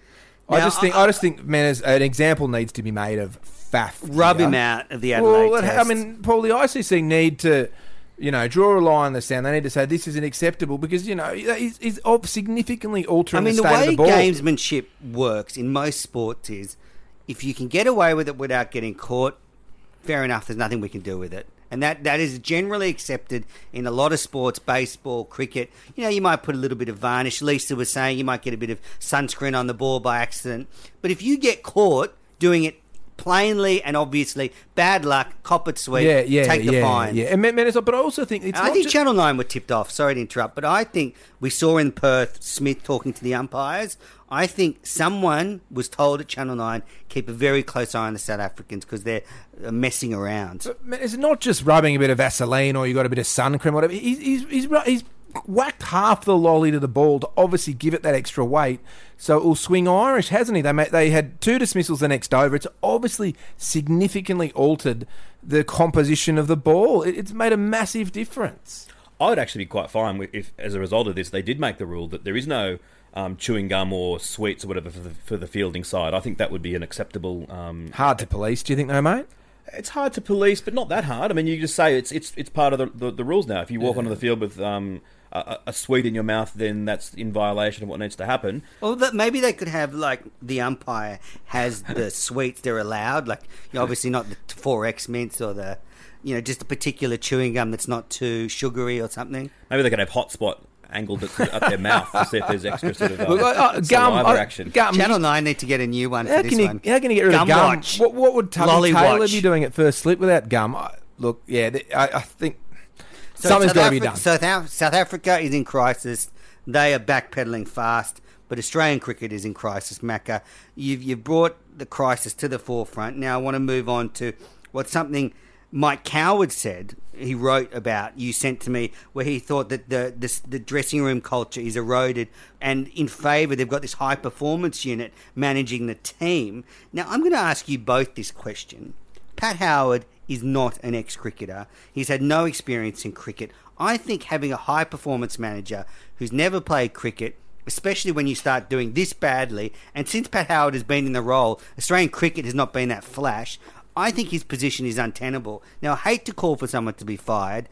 I just think I, I just think man, as an example needs to be made of Faf. Rub here. him out of the Adelaide well, test. I mean, Paul, the ICC need to, you know, draw a line in the sand. They need to say this isn't acceptable because you know he's, he's significantly altering. I mean, the, the, way the ball. gamesmanship works in most sports is if you can get away with it without getting caught, fair enough. There's nothing we can do with it and that, that is generally accepted in a lot of sports, baseball, cricket. You know, you might put a little bit of varnish. Lisa was saying you might get a bit of sunscreen on the ball by accident, but if you get caught doing it plainly and obviously, bad luck, cop it sweet, yeah, yeah, take the yeah, fine. Yeah, and, but I also think it's. I think just... Channel Nine were tipped off. Sorry to interrupt, but I think we saw in Perth Smith talking to the umpires. I think someone was told at Channel 9 keep a very close eye on the South Africans because they're uh, messing around. But it's not just rubbing a bit of Vaseline or you got a bit of sun cream or whatever. He's, he's, he's, he's whacked half the lolly to the ball to obviously give it that extra weight. So it will swing Irish, hasn't he? They made, they had two dismissals the next over. It's obviously significantly altered the composition of the ball. It, it's made a massive difference. I would actually be quite fine if, as a result of this, they did make the rule that there is no um, chewing gum or sweets or whatever for the, for the fielding side. I think that would be an acceptable. Um, hard to police, do you think, though, mate? It's hard to police, but not that hard. I mean, you just say it's it's it's part of the the, the rules now. If you walk yeah. onto the field with um, a, a, sweet in your mouth, then that's in violation of what needs to happen. Well, that, maybe they could have like the umpire has the sweets they're allowed, like you know, obviously not the four X mints or the you know just a particular chewing gum that's not too sugary or something. Maybe they could have hotspot angled it at their mouth to see if there's extra sort of uh, uh, uh, saliva gum, uh, action. gum, Channel 9 need to get a new one How for this can you one. how can you get rid gum of gum? Watch. What, what would Tubby Lolly Taylor watch. be doing at first slip without gum? I, look, yeah, th- I, I think So something's South got to be done. South, Af- South Africa is in crisis. They are backpedaling fast, but Australian cricket is in crisis. Macca, you've you've brought the crisis to the forefront. Now I want to move on to what something Mike Coward said. He wrote about you sent to me where he thought that the this, the dressing room culture is eroded and in favour they've got this high performance unit managing the team. Now I'm going to ask you both this question. Pat Howard is not an ex cricketer. He's had no experience in cricket. I think having a high performance manager who's never played cricket, especially when you start doing this badly, and since Pat Howard has been in the role, Australian cricket has not been that flash. I think his position is untenable. Now, I hate to call for someone to be fired,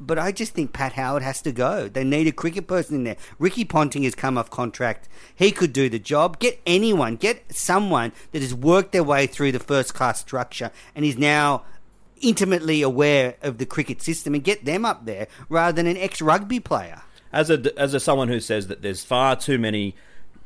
but I just think Pat Howard has to go. They need a cricket person in there. Ricky Ponting has come off contract. He could do the job. Get anyone, get someone that has worked their way through the first class structure and is now intimately aware of the cricket system and get them up there rather than an ex rugby player. as a as a someone who says that there's far too many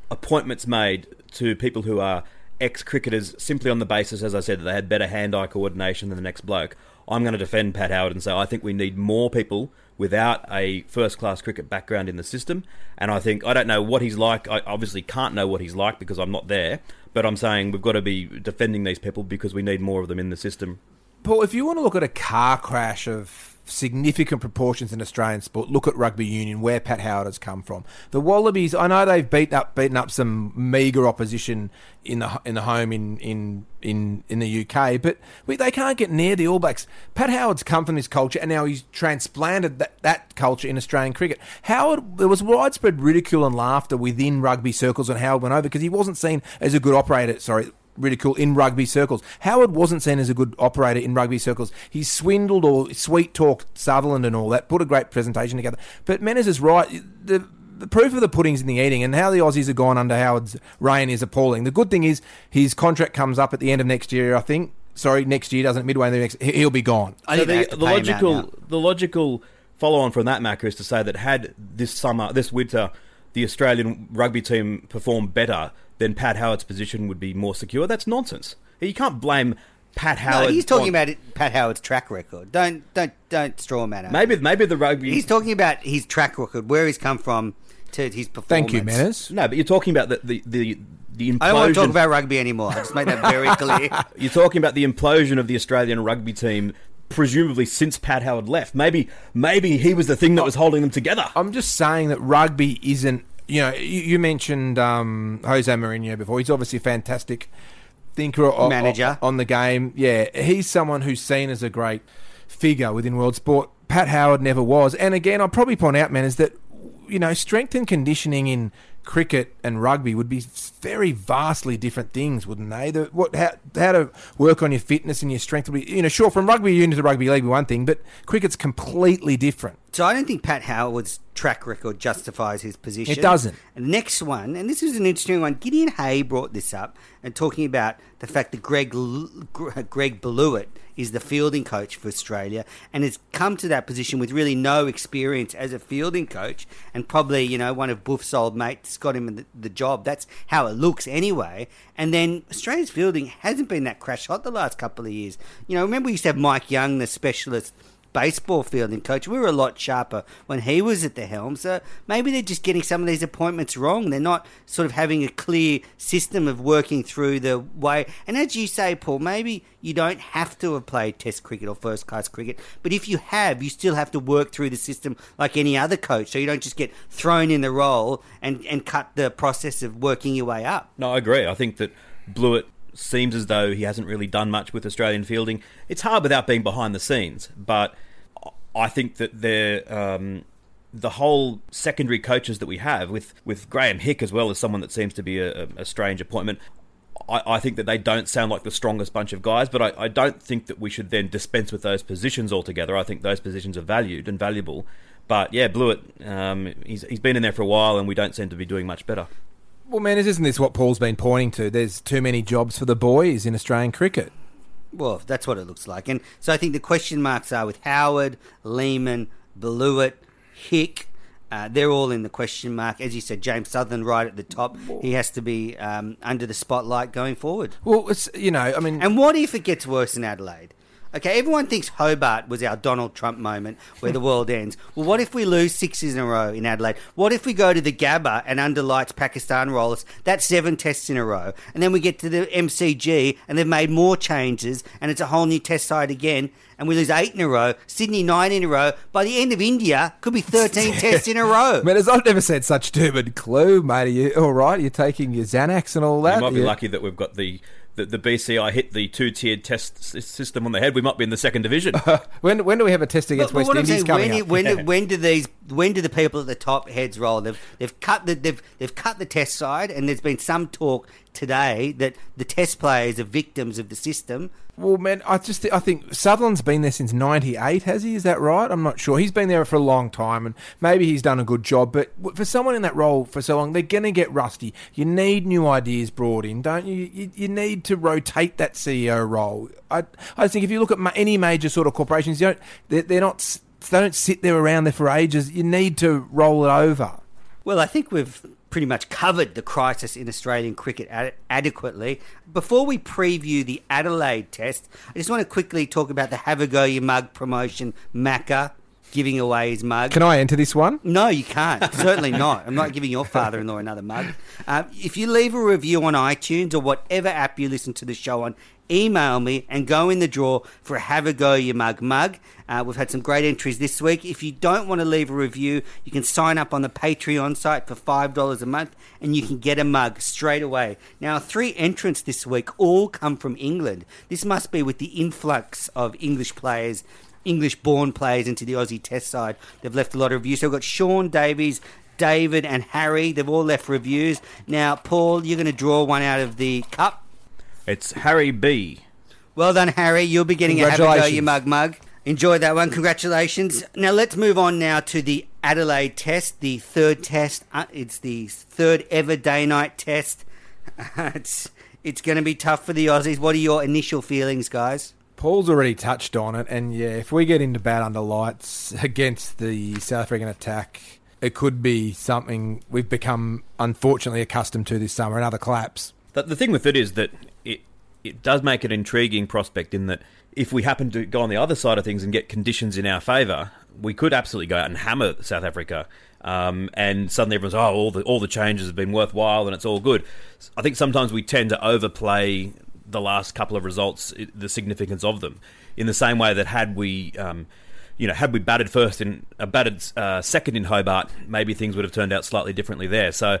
appointments made to people who are ex cricketers simply on the basis, as I said, that they had better hand eye coordination than the next bloke. I'm going to defend Pat Howard and say I think we need more people without a first class cricket background in the system. And I think I don't know what he's like. I obviously can't know what he's like because I'm not there. But I'm saying we've got to be defending these people because we need more of them in the system. Paul, if you want to look at a car crash of significant proportions in Australian sport, look at rugby union, where Pat Howard has come from. The Wallabies, I know they've beaten up beaten up some meagre opposition in the in the home in in in, in the UK, but we, they can't get near the All Blacks. Pat Howard's come from this culture, and now he's transplanted that, that culture in Australian cricket. Howard, there was widespread ridicule and laughter within rugby circles when Howard went over because he wasn't seen as a good operator. Sorry, ridicule in rugby circles. Howard wasn't seen as a good operator in rugby circles. He swindled or sweet talked Sutherland and all that, put a great presentation together. But Menners is right. The, the proof of the pudding's in the eating, and how the Aussies have gone under Howard's reign is appalling. The good thing is his contract comes up at the end of next year, I think. Sorry, next year doesn't midway in the next. he- He'll be gone. So the, the logical, the logical follow on from that, Macca, is to say that had this summer, this winter, the Australian rugby team performed better, then Pat Howard's position would be more secure. That's nonsense. You can't blame Pat Howard. no, he's talking on- about it, Pat Howard's track record. Don't don't don't straw man. maybe maybe the rugby. He's talking about his track record, where he's come from to his performance. Thank you, Menners. No, but you're talking about the the the, the implosion. I don't want to talk about rugby anymore. I just make that very clear. You're talking about the implosion of the Australian rugby team, presumably since Pat Howard left. Maybe maybe he was the thing that was holding them together. I'm just saying that rugby isn't. You know, you, mentioned um, Jose Mourinho before. He's obviously a fantastic thinker o- o- Manager. on the game. Yeah, he's someone who's seen as a great figure within world sport. Pat Howard never was. And again, I'll probably point out, man, is that you know, strength and conditioning in cricket and rugby would be very vastly different things, wouldn't they? The, what how, how to work on your fitness and your strength would be, you know, sure from rugby union to rugby league be one thing, but cricket's completely different. So I don't think Pat Howard's track record justifies his position. It doesn't. And next one, and this is an interesting one. Gideon Haigh brought this up and talking about the fact that Greg Greg Blewett is the fielding coach for Australia and has come to that position with really no experience as a fielding coach and probably you know one of Boof's old mates got him the, the job. That's how it looks anyway. And then Australia's fielding hasn't been that crash hot the last couple of years. You know, remember we used to have Mike Young, the specialist baseball fielding coach. We were a lot sharper when he was at the helm. So maybe they're just getting some of these appointments wrong. They're not sort of having a clear system of working through the way. And as you say, Paul, maybe you don't have to have played Test cricket or first class cricket, but if you have, you still have to work through the system like any other coach. So you don't just get thrown in the role and, and cut the process of working your way up. No, I agree. I think that Blewett seems as though he hasn't really done much with Australian fielding. It's hard without being behind the scenes, but I think that they're. Um, the whole secondary coaches that we have, with, with Graeme Hick as well as someone that seems to be a, a- strange appointment, I, I think that they don't sound like the strongest bunch of guys, but I, I don't think that we should then dispense with those positions altogether. I think those positions are valued and valuable. But yeah, Blewett, um, he's, he's been in there for a while and we don't seem to be doing much better. Well, man, isn't this what Paul's been pointing to? There's too many jobs for the boys in Australian cricket. Well, that's what it looks like. And so I think the question marks are with Howard, Lehmann, Blewett, Hick. Uh, they're all in the question mark. As you said, James Sutherland right at the top. He has to be um, under the spotlight going forward. Well, it's you know, I mean, And what if it gets worse in Adelaide? Okay, everyone thinks Hobart was our Donald Trump moment where the world ends. Well, what if we lose sixes in a row in Adelaide? What if we go to the Gabba and under lights Pakistan roll us? That's seven tests in a row. And then we get to the MCG and they've made more changes and it's a whole new test side again and we lose eight in a row, Sydney nine in a row. By the end of India, could be 13 tests in a row. Man, as I've never said such doom and clue, mate. Are you all right? You're taking your Xanax and all that. You might be You- lucky that we've got the, the, the BCI hit the two tiered test system on the head. We might be in the second division. when when do we have a test against But- but West what Indies saying, coming when, up? when, do, when do these when do the people at the top heads roll? They've they've cut the they've they've cut the test side, and there's been some talk today that the test players are victims of the system. Well, man, I just I think Sutherland's been there since '98, has he? Is that right? I'm not sure. He's been there for a long time, and maybe he's done a good job. But for someone in that role for so long, they're going to get rusty. You need new ideas brought in, don't you? You, you need to rotate that CEO role. I I think if you look at any major sort of corporations, you don't they're, they're not they don't sit there around there for ages. You need to roll it over. Well, I think we've pretty much covered the crisis in Australian cricket ad- adequately. Before we preview the Adelaide Test, I just want to quickly talk about the Have a Go Your Mug promotion. Macca giving away his mug. Can I enter this one? No, you can't. Certainly not. I'm not giving your father-in-law another mug. Um, if you leave a review on iTunes or whatever app you listen to the show on, email me and go in the draw for a Have a Go Your Mug mug. Uh, we've had some great entries this week. If you don't want to leave a review, you can sign up on the Patreon site for $5 a month and you can get a mug straight away. Now, three entrants this week all come from England. This must be with the influx of English players English born players into the Aussie Test side. They've left a lot of reviews. So we've got Sean Davies, David, and Harry. They've all left reviews. Now, Paul, you're going to draw one out of the cup. It's Harry B. Well done, Harry. You'll be getting a a Go. Your Mug mug. Enjoy that one. Congratulations. Now, let's move on now to the Adelaide Test, the third test. Uh, it's the third ever day night test. it's it's going to be tough for the Aussies. What are your initial feelings, guys? Paul's already touched on it, and yeah, if we get into bad under lights against the South African attack, it could be something we've become unfortunately accustomed to this summer. Another collapse. The thing with it is that it it does make an intriguing prospect in that if we happen to go on the other side of things and get conditions in our favour, we could absolutely go out and hammer South Africa. Um, and suddenly everyone's oh all the all the changes have been worthwhile and it's all good. I think sometimes we tend to overplay the last couple of results, the significance of them. In the same way that had we um, you know, had we batted first in uh, batted uh, second in Hobart, maybe things would have turned out slightly differently there. So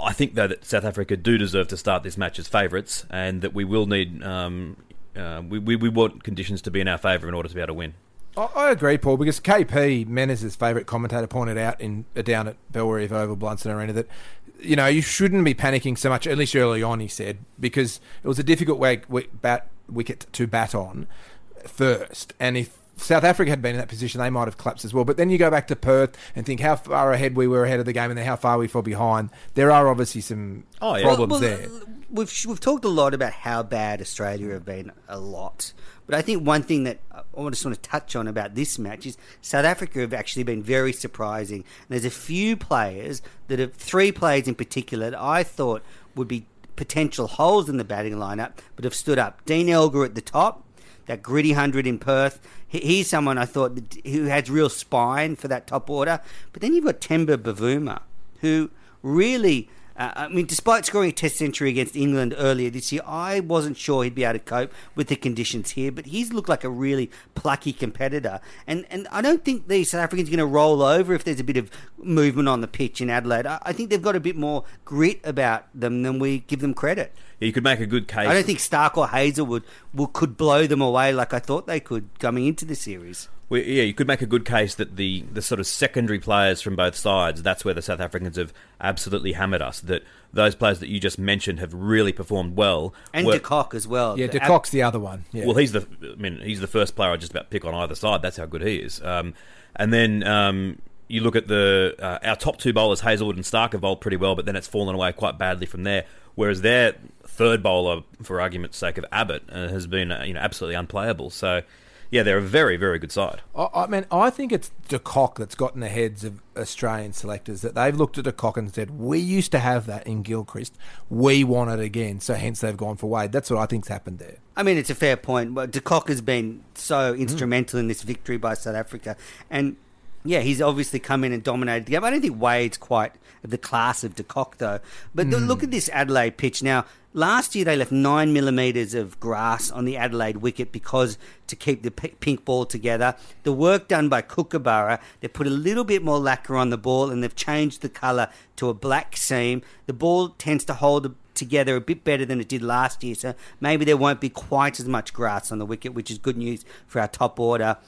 I think though that South Africa do deserve to start this match as favourites, and that we will need um, uh, we, we we want conditions to be in our favour in order to be able to win. I, agree, Paul, because KP Menners' favourite commentator pointed out in down at Bellerive Oval Blundstone Arena that you know you shouldn't be panicking so much, at least early on. He said because it was a difficult way, wi- bat, wicket to bat on first, and if South Africa had been in that position, they might have collapsed as well. But then you go back to Perth and think how far ahead we were ahead of the game, and then how far we fell behind. There are obviously some Oh, yeah. problems Well, well, there. We've we've talked a lot about how bad Australia have been a lot, but I think one thing that uh, I just want to touch on about this match is South Africa have actually been very surprising. And there's a few players that have three players in particular that I thought would be potential holes in the batting lineup, but have stood up. Dean Elgar at the top, that gritty hundred in Perth. He's someone I thought who has real spine for that top order. But then you've got Temba Bavuma, who really. Uh, I mean, despite scoring a Test century against England earlier this year, I wasn't sure he'd be able to cope with the conditions here. But he's looked like a really plucky competitor, and and I don't think the South Africans are going to roll over if there's a bit of movement on the pitch in Adelaide. I, I think they've got a bit more grit about them than we give them credit. You could make a good case. I don't think Starc or Hazlewood will, could blow them away like I thought they could coming into the series. Well, yeah, you could make a good case that the, the sort of secondary players from both sides, that's where the South Africans have absolutely hammered us. That those players that you just mentioned have really performed well. And Were- De Kock as well. Yeah, The De Kock's the other one. Yeah. Well, he's the. I mean, he's the first player I just about pick on either side. That's how good he is. Um, and then um, you look at the uh, our top two bowlers, Hazlewood and Starc, have bowled pretty well, but then it's fallen away quite badly from there. Whereas their third bowler, for argument's sake, of Abbott, uh, has been uh, you know absolutely unplayable. So yeah, they're a very, very good side. I, I mean, I think it's de Kock that's gotten the heads of Australian selectors that they've looked at de Kock and said, "We used to have that in Gilchrist. We want it again." So hence they've gone for Wade. That's what I think's happened there. I mean, it's a fair point. But De Kock has been so Mm. instrumental in this victory by South Africa, and yeah, he's obviously come in and dominated the game. I don't think Wade's quite the class of De Kock, though. But Mm. look at this Adelaide pitch now. Last year they left nine millimeters of grass on the Adelaide wicket because to keep the p- pink ball together. The work done by Kookaburra, they put a little bit more lacquer on the ball and they've changed the colour to a black seam. The ball tends to hold together a bit better than it did last year, so maybe there won't be quite as much grass on the wicket, which is good news for our top order.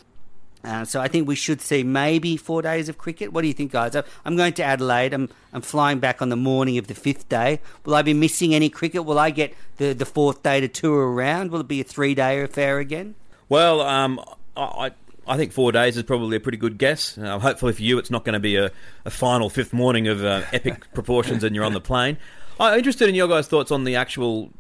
Uh, so I think we should see maybe four days of cricket. What do you think, guys? I'm going to Adelaide. I'm I'm flying back on the morning of the fifth day. Will I be missing any cricket? Will I get the the fourth day to tour around? Will it be a three day affair again? Well, um, I, I I think four days is probably a pretty good guess. Uh, hopefully for you, it's not going to be a, a final fifth morning of uh, epic proportions and you're on the plane. I'm interested in your guys' thoughts on the actual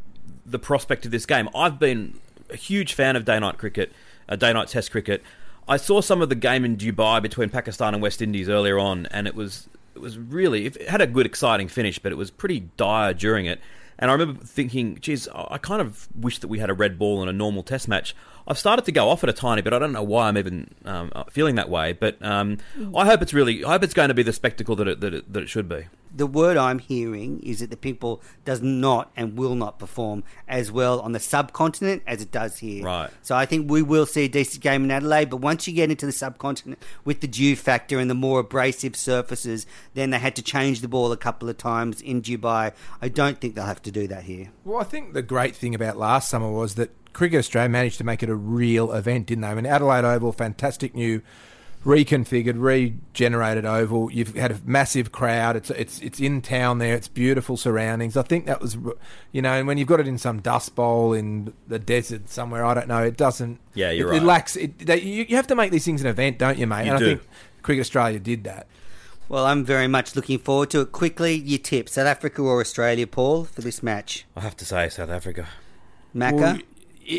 the prospect of this game. I've been a huge fan of day night cricket, uh, day night Test cricket. I saw some of the game in Dubai between Pakistan and West Indies earlier on, and it was it was really it had a good, exciting finish, but it was pretty dire during it. And I remember thinking, geez, I kind of wish that we had a red ball in a normal Test match. I've started to go off it a tiny bit. I don't know why I'm even um, feeling that way, but um, I hope it's really, I hope it's going to be the spectacle that it, that it, that it should be. The word I'm hearing is that the people does not and will not perform as well on the subcontinent as it does here. Right. So I think we will see a decent game in Adelaide, but once you get into the subcontinent with the dew factor and the more abrasive surfaces, then they had to change the ball a couple of times in Dubai. I don't think they'll have to do that here. Well, I think the great thing about last summer was that Cricket Australia managed to make it a real event, didn't they? I mean, Adelaide Oval, fantastic new reconfigured, regenerated oval. You've had a massive crowd. It's it's it's in town there. It's beautiful surroundings. I think that was, you know, and when you've got it in some dust bowl in the desert somewhere, I don't know. It doesn't. Yeah, you're it, right. It lacks. It, they, you, you have to make these things an event, don't you, mate? You and do. I think Cricket Australia did that. Well, I'm very much looking forward to it. Quickly, your tip: South Africa or Australia, Paul, for this match? I have to say South Africa. Macca. Well, y-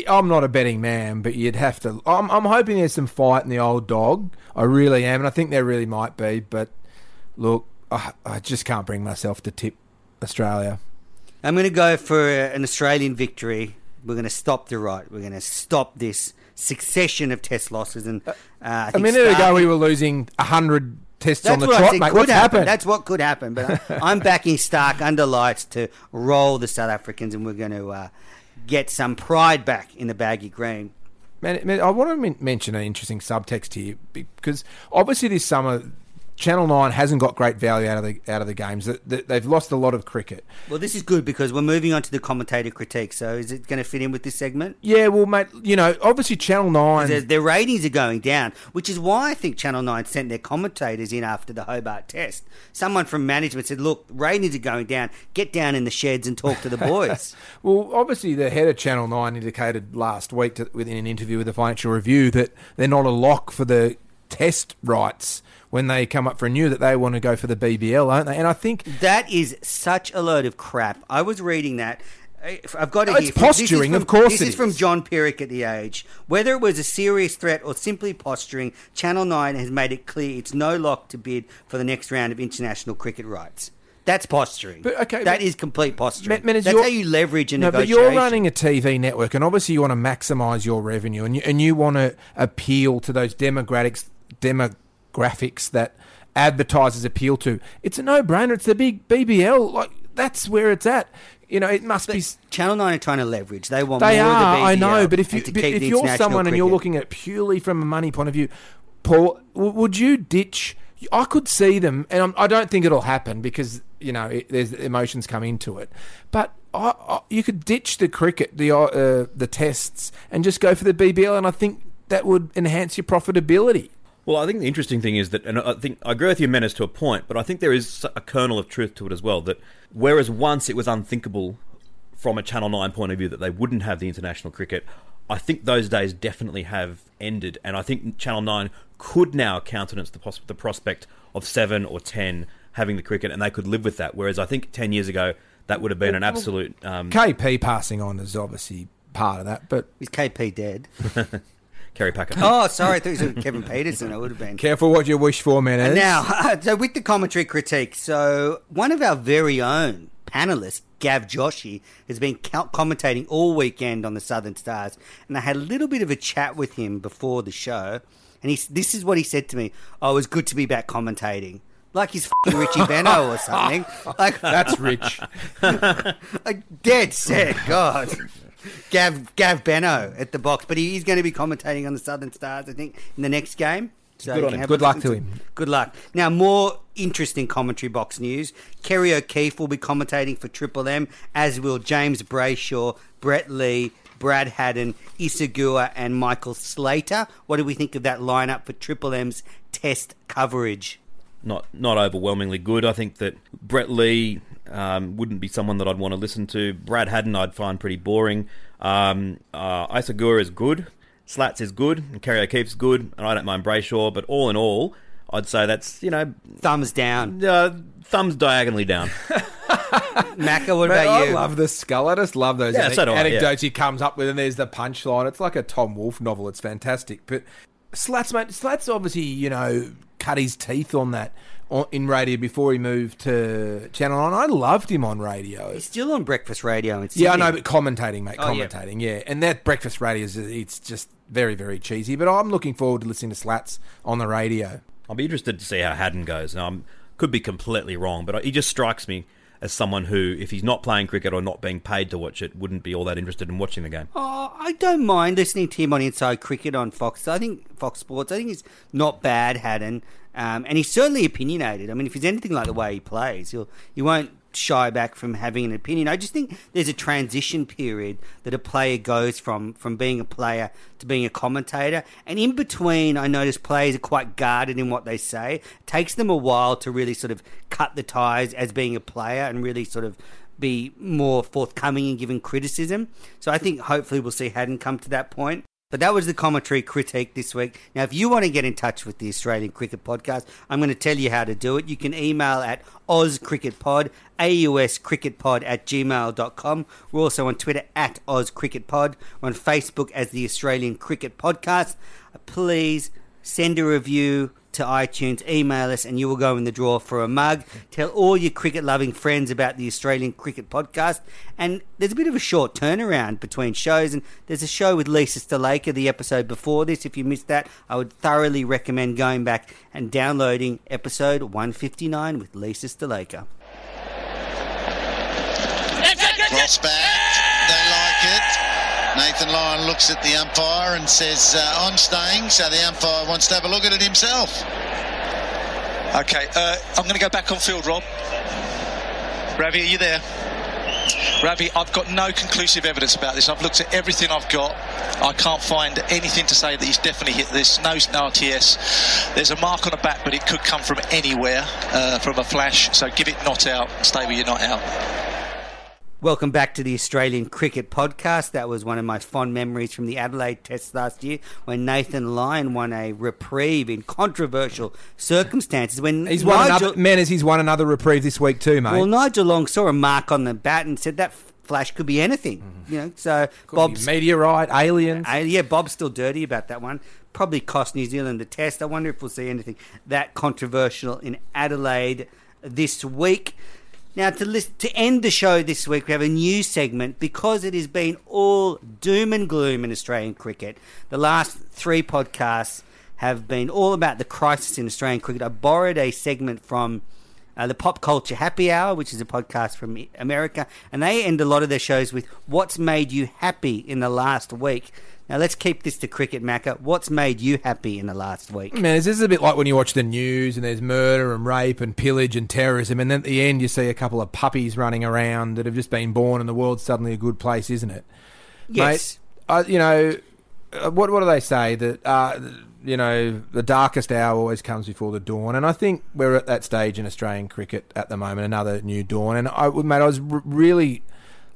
I'm not a betting man, but you'd have to. I'm, I'm hoping there's some fight in the old dog. I really am, and I think there really might be. But look, I, I just can't bring myself to tip Australia. I'm going to go for an Australian victory. We're going to stop the right. We're going to stop this succession of test losses. And uh, I A minute ago, we were losing hundred tests on the trot, mate. What's happen. happened? That's what could happen. But I'm backing Starc under lights to roll the South Africans, and we're going to uh, get some pride back in the baggy green. Man, I want to mention an interesting subtext here because obviously this summer, Channel Nine hasn't got great value out of the out of the games. They've lost a lot of cricket. Well, this is good because we're moving on to the commentator critique. So, is it going to fit in with this segment? Yeah, well, mate, you know, obviously Channel Nine. Their, their ratings are going down, which is why I think Channel 9 sent their commentators in after the Hobart test. Someone from management said, Look, ratings are going down. Get down in the sheds and talk to the boys. Well, obviously, the head of Channel 9 indicated last week to, within an interview with the Financial Review that they're not a lock for the test rights when they come up for renew, that they want to go for the BBL, aren't they? And I think that is such a load of crap. I was reading that. I've got it It's here. From- this is posturing, from- of course This it is from. John Pierik at The Age. Whether it was a serious threat or simply posturing, Channel 9 has made it clear it's no lock to bid for the next round of international cricket rights. That's posturing. But, okay, that but- is complete posturing. Man, is That's how you leverage a no, but you're running a TV network, and obviously you want to maximise your revenue, and you, and you want to appeal to those demographics demographics that advertisers appeal to. It's a no-brainer. It's the big BBL. Like that's where it's at. You know, it must be. Channel Nine are trying to leverage. They want They more are, of the I know, but if you but if you're someone and you're looking at it purely from a money point of view, Paul, w- would you ditch? I could see them, and I'm, I don't think it'll happen because you know it, there's emotions come into it. But I, I, you could ditch the cricket, the uh, the tests, and just go for the BBL, and I think that would enhance your profitability. Well, I think the interesting thing is that, and I think I agree with you, Menners, to a point, but I think there is a kernel of truth to it as well. That whereas once it was unthinkable from a Channel 9 point of view that they wouldn't have the international cricket, I think those days definitely have ended. And I think Channel 9 could now countenance the, pos- the prospect of 7 or 10 having the cricket, and they could live with that. Whereas I think 10 years ago, that would have been an absolute. Um, KP passing on is obviously part of that, but is KP dead? Kerry Packer. Oh, sorry, I thought it was Kevin Pietersen. It would have been. Careful what you wish for, man. And now, so with the commentary critique, so one of our very own panelists, Gav Joshi, has been commentating all weekend on the Southern Stars, and I had a little bit of a chat with him before the show, and he, this is what he said to me: "Oh, it was good to be back commentating." Like he's f***ing Richie Benaud or something. Like That's rich. like dead set. God. Gav Gav Benno at the box, but he is going to be commentating on the Southern Stars, I think, in the next game. So Good on him. Good luck to him. Good luck. Now, more interesting commentary box news. Kerry O'Keeffe will be commentating for Triple M, as will James Brayshaw, Brett Lee, Brad Haddin, Isagua, and Michael Slater. What do we think of that lineup for Triple M's test coverage? not not overwhelmingly good. I think that Brett Lee um, wouldn't be someone that I'd want to listen to. Brad Haddin I'd find pretty boring. Um, uh, Isa Guha is good. Slats is good. And Kerry O'Keeffe's good. And I don't mind Brayshaw. But all in all, I'd say that's, you know... Thumbs down. Uh, thumbs diagonally down. Macca, what Mate, about I love the skull. I just love those Yeah, ane- so do I, yeah. anecdotes he comes up with, and there's the punchline. It's like a Tom Wolfe novel. It's fantastic. But Slats, mate, Slats obviously, you know, cut his teeth on that on, in radio before he moved to Channel 9. I loved him on radio. He's still on breakfast radio. In Yeah, I know, but commentating, mate, Oh, yeah. commentating, yeah. And that breakfast radio is it's just very, very cheesy. But I'm looking forward to listening to Slats on the radio. I'll be interested to see how Haddin goes. Now, I could be completely wrong, but he just strikes me as someone who, if he's not playing cricket or not being paid to watch it, wouldn't be all that interested in watching the game. Oh, I don't mind listening to him on Inside Cricket on Fox. I think Fox Sports. I think he's not bad, Haddin, um, and he's certainly opinionated. I mean, if he's anything like the way he plays, he'll he won't shy back from having an opinion. I just think there's a transition period that a player goes from from being a player to being a commentator, and in between, I notice players are quite guarded in what they say. It takes them a while to really sort of cut the ties as being a player and really sort of be more forthcoming in giving criticism. So I think hopefully we'll see Haddin come to that point. But that was the commentary critique this week. Now, if you want to get in touch with the Australian Cricket Podcast, I'm going to tell you how to do it. You can email at ozcricketpod, auscricketpod at gmail.com. We're also on Twitter at auscricketpod. We're on Facebook as the Australian Cricket Podcast. Uh, Please send a review to iTunes, email us, and you will go in the draw for a mug. Tell all your cricket loving friends about the Australian Cricket Podcast. And there's a bit of a short turnaround between shows, and there's a show with Lisa Sthalekar, the episode before this. If you missed that, I would thoroughly recommend going back and downloading episode 159 with Lisa Sthalekar. Prospect, they like it. Nathan Lyon looks at the umpire and says, uh, I'm staying, so the umpire wants to have a look at it himself. Okay, uh, I'm going to go back on field, Rob. Ravi, are you there? Ravi, I've got no conclusive evidence about this. I've looked at everything I've got. I can't find anything to say that he's definitely hit this. No RTS. There's a mark on the back, but it could come from anywhere, uh, from a flash. So give it not out. And stay with your not out. Welcome back to the Australian Cricket Podcast. That was one of my fond memories from the Adelaide Test last year when Nathan Lyon won a reprieve in controversial circumstances. When He's won Nigel, another, man, he's won another reprieve this week too, mate. well, Nigel Llong saw a mark on the bat and said that flash could be anything. You know, so Bob's meteorite, aliens. uh, yeah, Bob's still dirty about that one. Probably cost New Zealand the test. I wonder if we'll see anything that controversial in Adelaide this week. Now, to list, to end the show this week, we have a new segment because it has been all doom and gloom in Australian cricket. The last three podcasts have been all about the crisis in Australian cricket. I borrowed a segment from uh, the Pop Culture Happy Hour, which is a podcast from America, and they end a lot of their shows with "What's made you happy in the last week." Now, let's keep this to cricket, Macca. What's made you happy in the last week? Man, this is a bit like when you watch the news and there's murder and rape and pillage and terrorism, and then at the end you see a couple of puppies running around that have just been born, and the world's suddenly a good place, isn't it? Yes. Mate, I, you know, uh, what what do they say that uh, you know the darkest hour always comes before the dawn, and I think we're at that stage in Australian cricket at the moment, another new dawn. And I, mate, I was r- really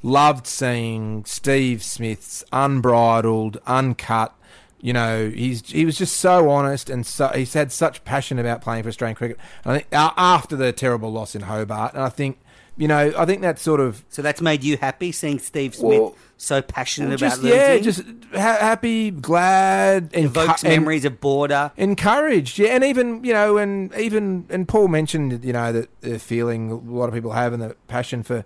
loved seeing Steve Smith's unbridled, uncut. You know, he's he was just so honest and so he's had such passion about playing for Australian cricket. And I think uh, after the terrible loss in Hobart, and I think you know, I think that's sort of So that's made you happy seeing Steve Smith Well- so passionate well, about just losing. yeah, just ha- happy, glad, evokes encu- and- memories of border. encouraged, yeah, and even you know, and even and Paul mentioned you know that the feeling a lot of people have and the passion for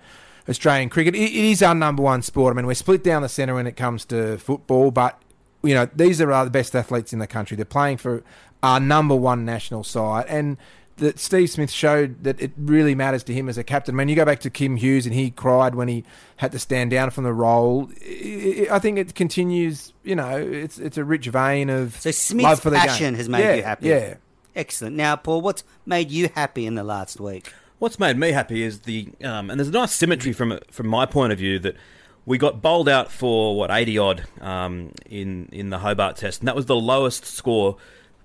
Australian cricket. It, it is our number one sport. I mean, we're split down the centre when it comes to football, but you know these are the best athletes in the country. They're playing for our number one national side, and that Steve Smith showed that it really matters to him as a captain. I mean, you go back to Kim Hughes, and he cried when he had to stand down from the role. I I think it continues. You know, it's it's a rich vein of So Smith's love for the passion game. has made Yeah, you happy. Yeah. Excellent. Now, Paul, what's made you happy in the last week? What's made me happy is the um, and there's a nice symmetry from from my point of view that we got bowled out for what eighty odd um, in in the Hobart Test, and that was the lowest score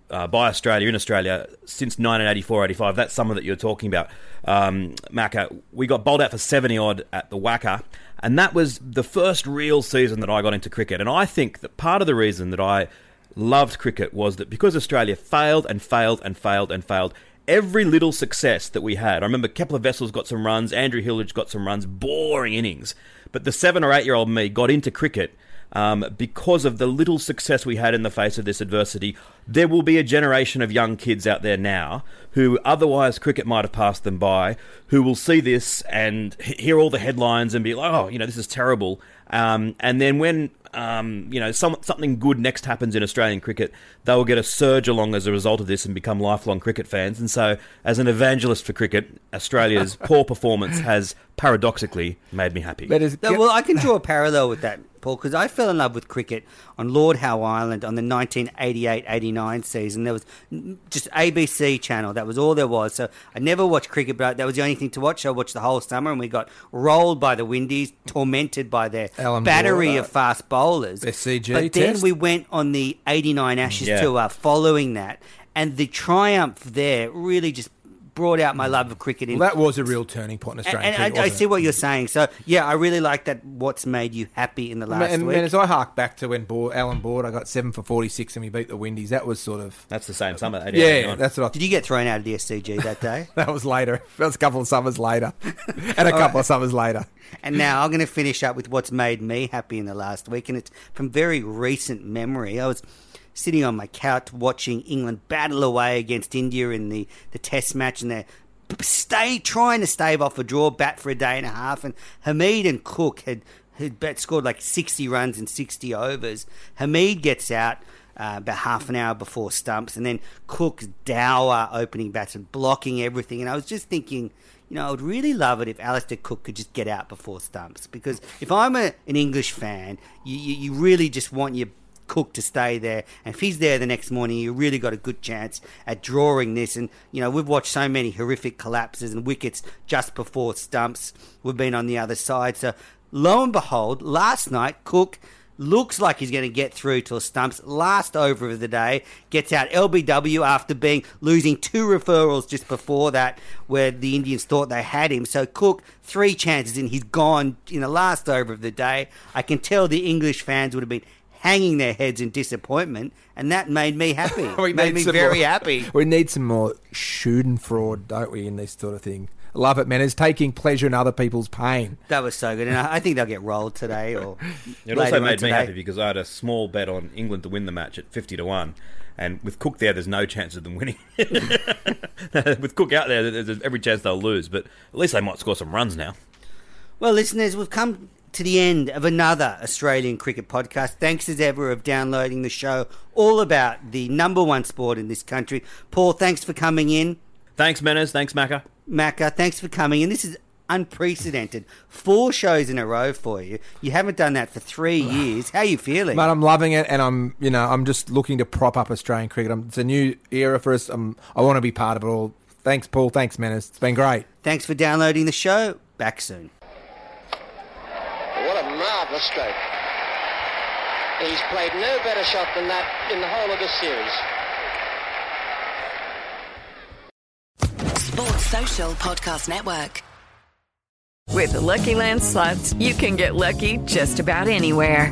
uh, by Australia in Australia since 1984-85. That summer that you're talking about, um, Macca. We got bowled out for seventy odd at the WACA, and that was the first real season that I got into cricket. And I think that part of the reason that I loved cricket was that because Australia failed and failed and failed and failed, every little success that we had. I remember Kepler Wessels got some runs, Andrew Hilditch got some runs, boring innings. But the seven or eight year old me got into cricket um, because of the little success we had in the face of this adversity. There will be a generation of young kids out there now who otherwise cricket might have passed them by, who will see this and hear all the headlines and be like, oh, you know, this is terrible. Um, and then when um, you know some, something good next happens in Australian cricket, they will get a surge along as a result of this and become lifelong cricket fans. And so, as an evangelist for cricket, Australia's poor performance has paradoxically made me happy. No, well, I can draw a parallel with that, Paul, because I fell in love with cricket on Lord Howe Island on the 1988-89 season. There was just ABC channel. That was all there was. So I never watched cricket, but that was the only thing to watch. I watched the whole summer, and we got rolled by the Windies, tormented by their Alan battery Border. of uh, fast bowlers. SCG But then we went on the 89 Ashes Yeah. tour following that, and the triumph there really just brought out my love of cricket. In Well, that was a real turning point in Australian and, cricket. I, I see it? what you're saying. So yeah, I really like that. What's made you happy in the last and, week? and as I hark back to when Border, Allan Border, I got seven for forty six and we beat the Windies. That was sort of that's the same summer. Yeah, that's what. I, Did you get thrown out of the SCG that day? that was later. That was a couple of summers later, and a couple right. of summers later. And now I'm going to finish up with what's made me happy in the last week, and it's from very recent memory. I was sitting on my couch watching England battle away against India in the, the Test match, and they're stay trying to stave off a draw, bat for a day and a half, and Hameed and Cook had had scored like 60 runs in 60 overs. Hameed gets out. Uh, about half an hour before stumps, and then Cook's dour opening bats and blocking everything. And I was just thinking, you know, I would really love it if Alastair Cook could just get out before stumps. Because if I'm a, an English fan, you, you, you really just want your Cook to stay there. And if he's there the next morning, you really got a good chance at drawing this. And, you know, we've watched so many horrific collapses and wickets just before stumps. We've been on the other side. So lo and behold, last night, Cook looks like he's going to get through till stumps. Last over of the day, gets out LBW after being losing two referrals just before that, where the Indians thought they had him. So Cook, three chances and he's gone in the last over of the day. I can tell the English fans would have been hanging their heads in disappointment, and that made me happy. We made need me some very more- happy. We need some more schadenfreude, don't we, in this sort of thing? I love it, man. It's taking pleasure in other people's pain. That was so good, and I I think they'll get rolled today. Or It later also on made me happy because I had a small bet on England to win the match at fifty to one, and with Cook there, there's no chance of them winning. with Cook out there, there's every chance they'll lose, but at least they might score some runs now. Well, listeners, we've come to the end of another Australian cricket podcast. Thanks as ever of downloading the show all about the number one sport in this country. Paul, thanks for coming in. Thanks, Menners. Thanks, Macca. Macca, thanks for coming in. This is unprecedented. Four shows in a row for you. You haven't done that for three years. How are you feeling? Mate, I'm loving it, and I'm, you know, I'm just looking to prop up Australian cricket. I'm, it's a new era for us. I'm, I want to be part of it all. Thanks, Paul. Thanks, Menners. It's been great. Thanks for downloading the show. Back soon. What marvellous stroke. He's played no better shot than that in the whole of this series. Sports Social Podcast Network. With the Lucky Land slots, you can get lucky just about anywhere.